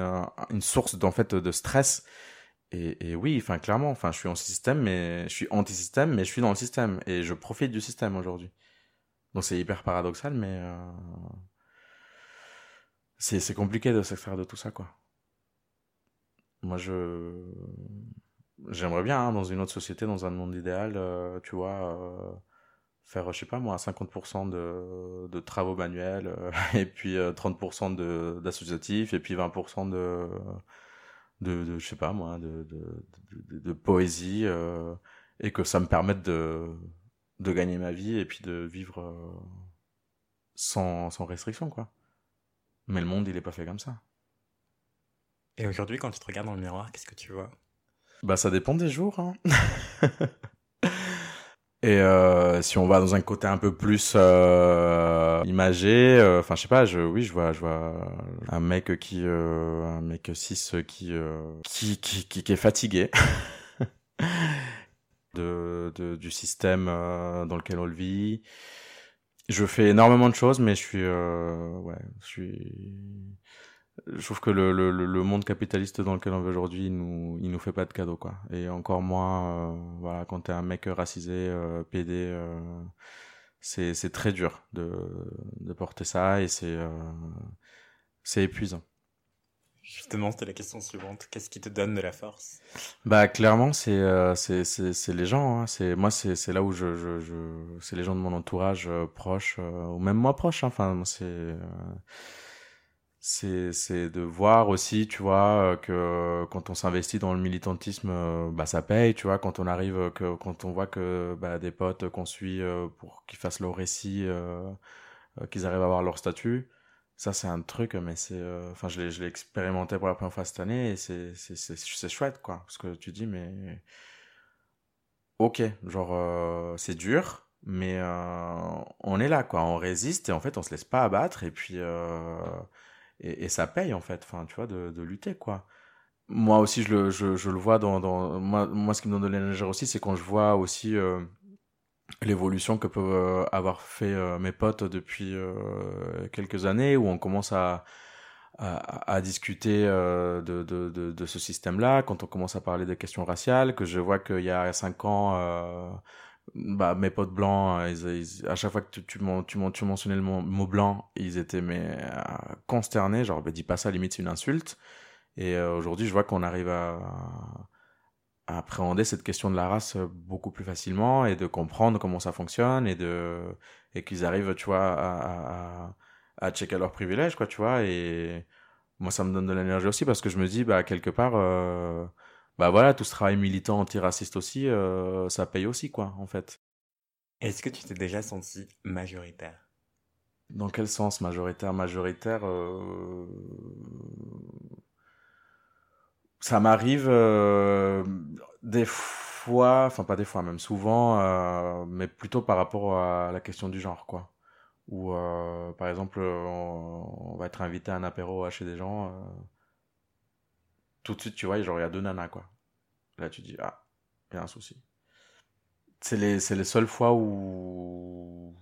une source, d'en fait, de stress. Et, oui, enfin clairement, enfin je suis en système, mais je suis anti-système, mais je suis dans le système et je profite du système aujourd'hui. Donc c'est hyper paradoxal, mais euh, c'est compliqué de s'extraire de tout ça, quoi. Moi, je j'aimerais bien hein, dans une autre société, dans un monde idéal, euh, tu vois, euh, faire, je sais pas moi, 50% de, de travaux manuels et puis euh, 30% de d'associatifs et puis 20% de de, de je sais pas moi de, de, de, de poésie euh, et que ça me permette de, de gagner ma vie et puis de vivre euh, sans, sans restriction quoi. Mais le monde il est pas fait comme ça. Et aujourd'hui, quand tu te regardes dans le miroir, qu'est-ce que tu vois? Bah ça dépend des jours hein. et euh, si on va dans un côté un peu plus euh, imagé euh, enfin je sais pas je oui je vois je vois un mec qui euh, un mec cis qui euh, qui, qui qui qui est fatigué de, de du système dans lequel on le vit. Je fais énormément de choses mais je suis ouais je suis je trouve que le, le, le monde capitaliste dans lequel on vit aujourd'hui, il nous, il nous fait pas de cadeaux, quoi. Et encore moins, euh, voilà, quand t'es un mec racisé, euh, PD, euh, c'est, c'est très dur de, de porter ça et c'est, euh, c'est épuisant. Justement, c'était la question suivante. Qu'est-ce qui te donne de la force? Bah clairement c'est euh, c'est c'est c'est les gens hein. c'est moi c'est c'est là où je je, je c'est les gens de mon entourage euh, proche euh, ou même moi proche hein. enfin moi, c'est euh, c'est de voir aussi tu vois euh, que quand on s'investit dans le militantisme euh, bah ça paye tu vois. Quand on arrive euh, que quand on voit que bah des potes qu'on suit euh, pour qu'ils fassent leur récit euh, euh, qu'ils arrivent à avoir leur statut ça c'est un truc mais c'est euh, enfin l'ai je l'ai expérimenté pour la première fois cette année et c'est chouette quoi. Parce que tu dis mais ok genre euh, c'est dur mais euh, on est là quoi. On résiste et en fait on se laisse pas abattre et puis euh, et, ça paye en fait enfin tu vois de, de lutter quoi. Moi aussi je le je, je le vois dans dans moi moi ce qui me donne de l'énergie aussi c'est quand je vois aussi euh, l'évolution que peuvent euh, avoir fait euh, mes potes depuis quelques années où on commence à à, discuter de, de, de, de ce système-là, quand on commence à parler des questions raciales, que je vois qu'il y a cinq ans, bah, mes potes blancs, euh, ils, à chaque fois que tu, tu, tu, tu mentionnais le mot, blanc, ils étaient mais euh, consternés, genre bah, dis pas ça, limite c'est une insulte. Et euh, aujourd'hui, je vois qu'on arrive à, appréhender cette question de la race beaucoup plus facilement et de comprendre comment ça fonctionne et de et qu'ils arrivent, tu vois, à, à, checker leurs privilèges, quoi, tu vois. Et moi, ça me donne de l'énergie aussi parce que je me dis, bah, quelque part, bah voilà, tout ce travail militant antiraciste aussi, euh, ça paye aussi, quoi, en fait. Est-ce que tu t'es déjà senti majoritaire? Dans quel sens majoritaire? Majoritaire, euh, ça m'arrive euh, des fois, enfin pas des fois, même souvent, mais plutôt par rapport à la question du genre, quoi. Ou par exemple, on, on va être invité à un apéro chez des gens, tout de suite, tu vois, genre il y a deux nanas, quoi. Là, tu dis, ah, il y a un souci. c'est les, les seules fois où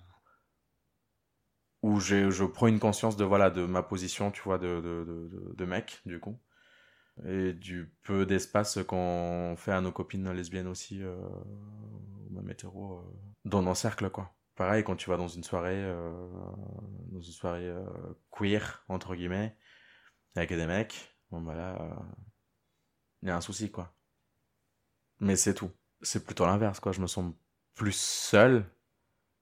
où je prends une conscience de voilà de ma position, tu vois, de, de, de, mec, du coup. Et du peu d'espace qu'on fait à nos copines lesbiennes aussi, euh, même hétéros, euh, dans nos cercles, quoi. Pareil, quand tu vas dans une soirée, euh, dans une soirée euh, queer, entre guillemets, avec des mecs, bon bah là, il y a un souci, quoi. Mais c'est tout. C'est plutôt l'inverse, quoi. Je me sens plus seul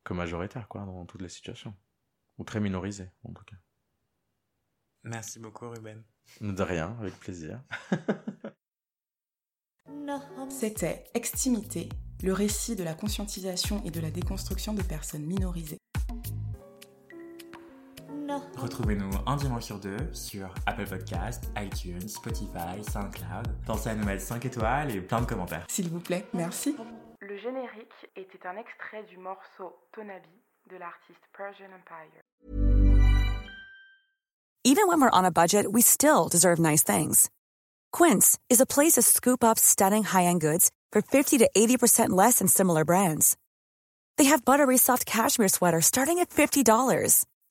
que majoritaire, quoi, dans toutes les situations. Ou très minorisé, en tout cas. Merci beaucoup, Ruben. De rien, avec plaisir. C'était Extimité, le récit de la conscientisation et de la déconstruction de personnes minorisées. Retrouvez-nous un dimanche sur deux sur Apple Podcast, iTunes, Spotify, SoundCloud. Pensez à nous mettre 5 étoiles et plein de commentaires. S'il vous plaît, merci. Le générique était un extrait du morceau Tonabi de l'artiste Persian Empire. Even when we're on a budget, we still deserve nice things. Quince is a place to scoop up stunning high-end goods for 50 to 80% less than similar brands. They have buttery soft cashmere sweaters starting at $50,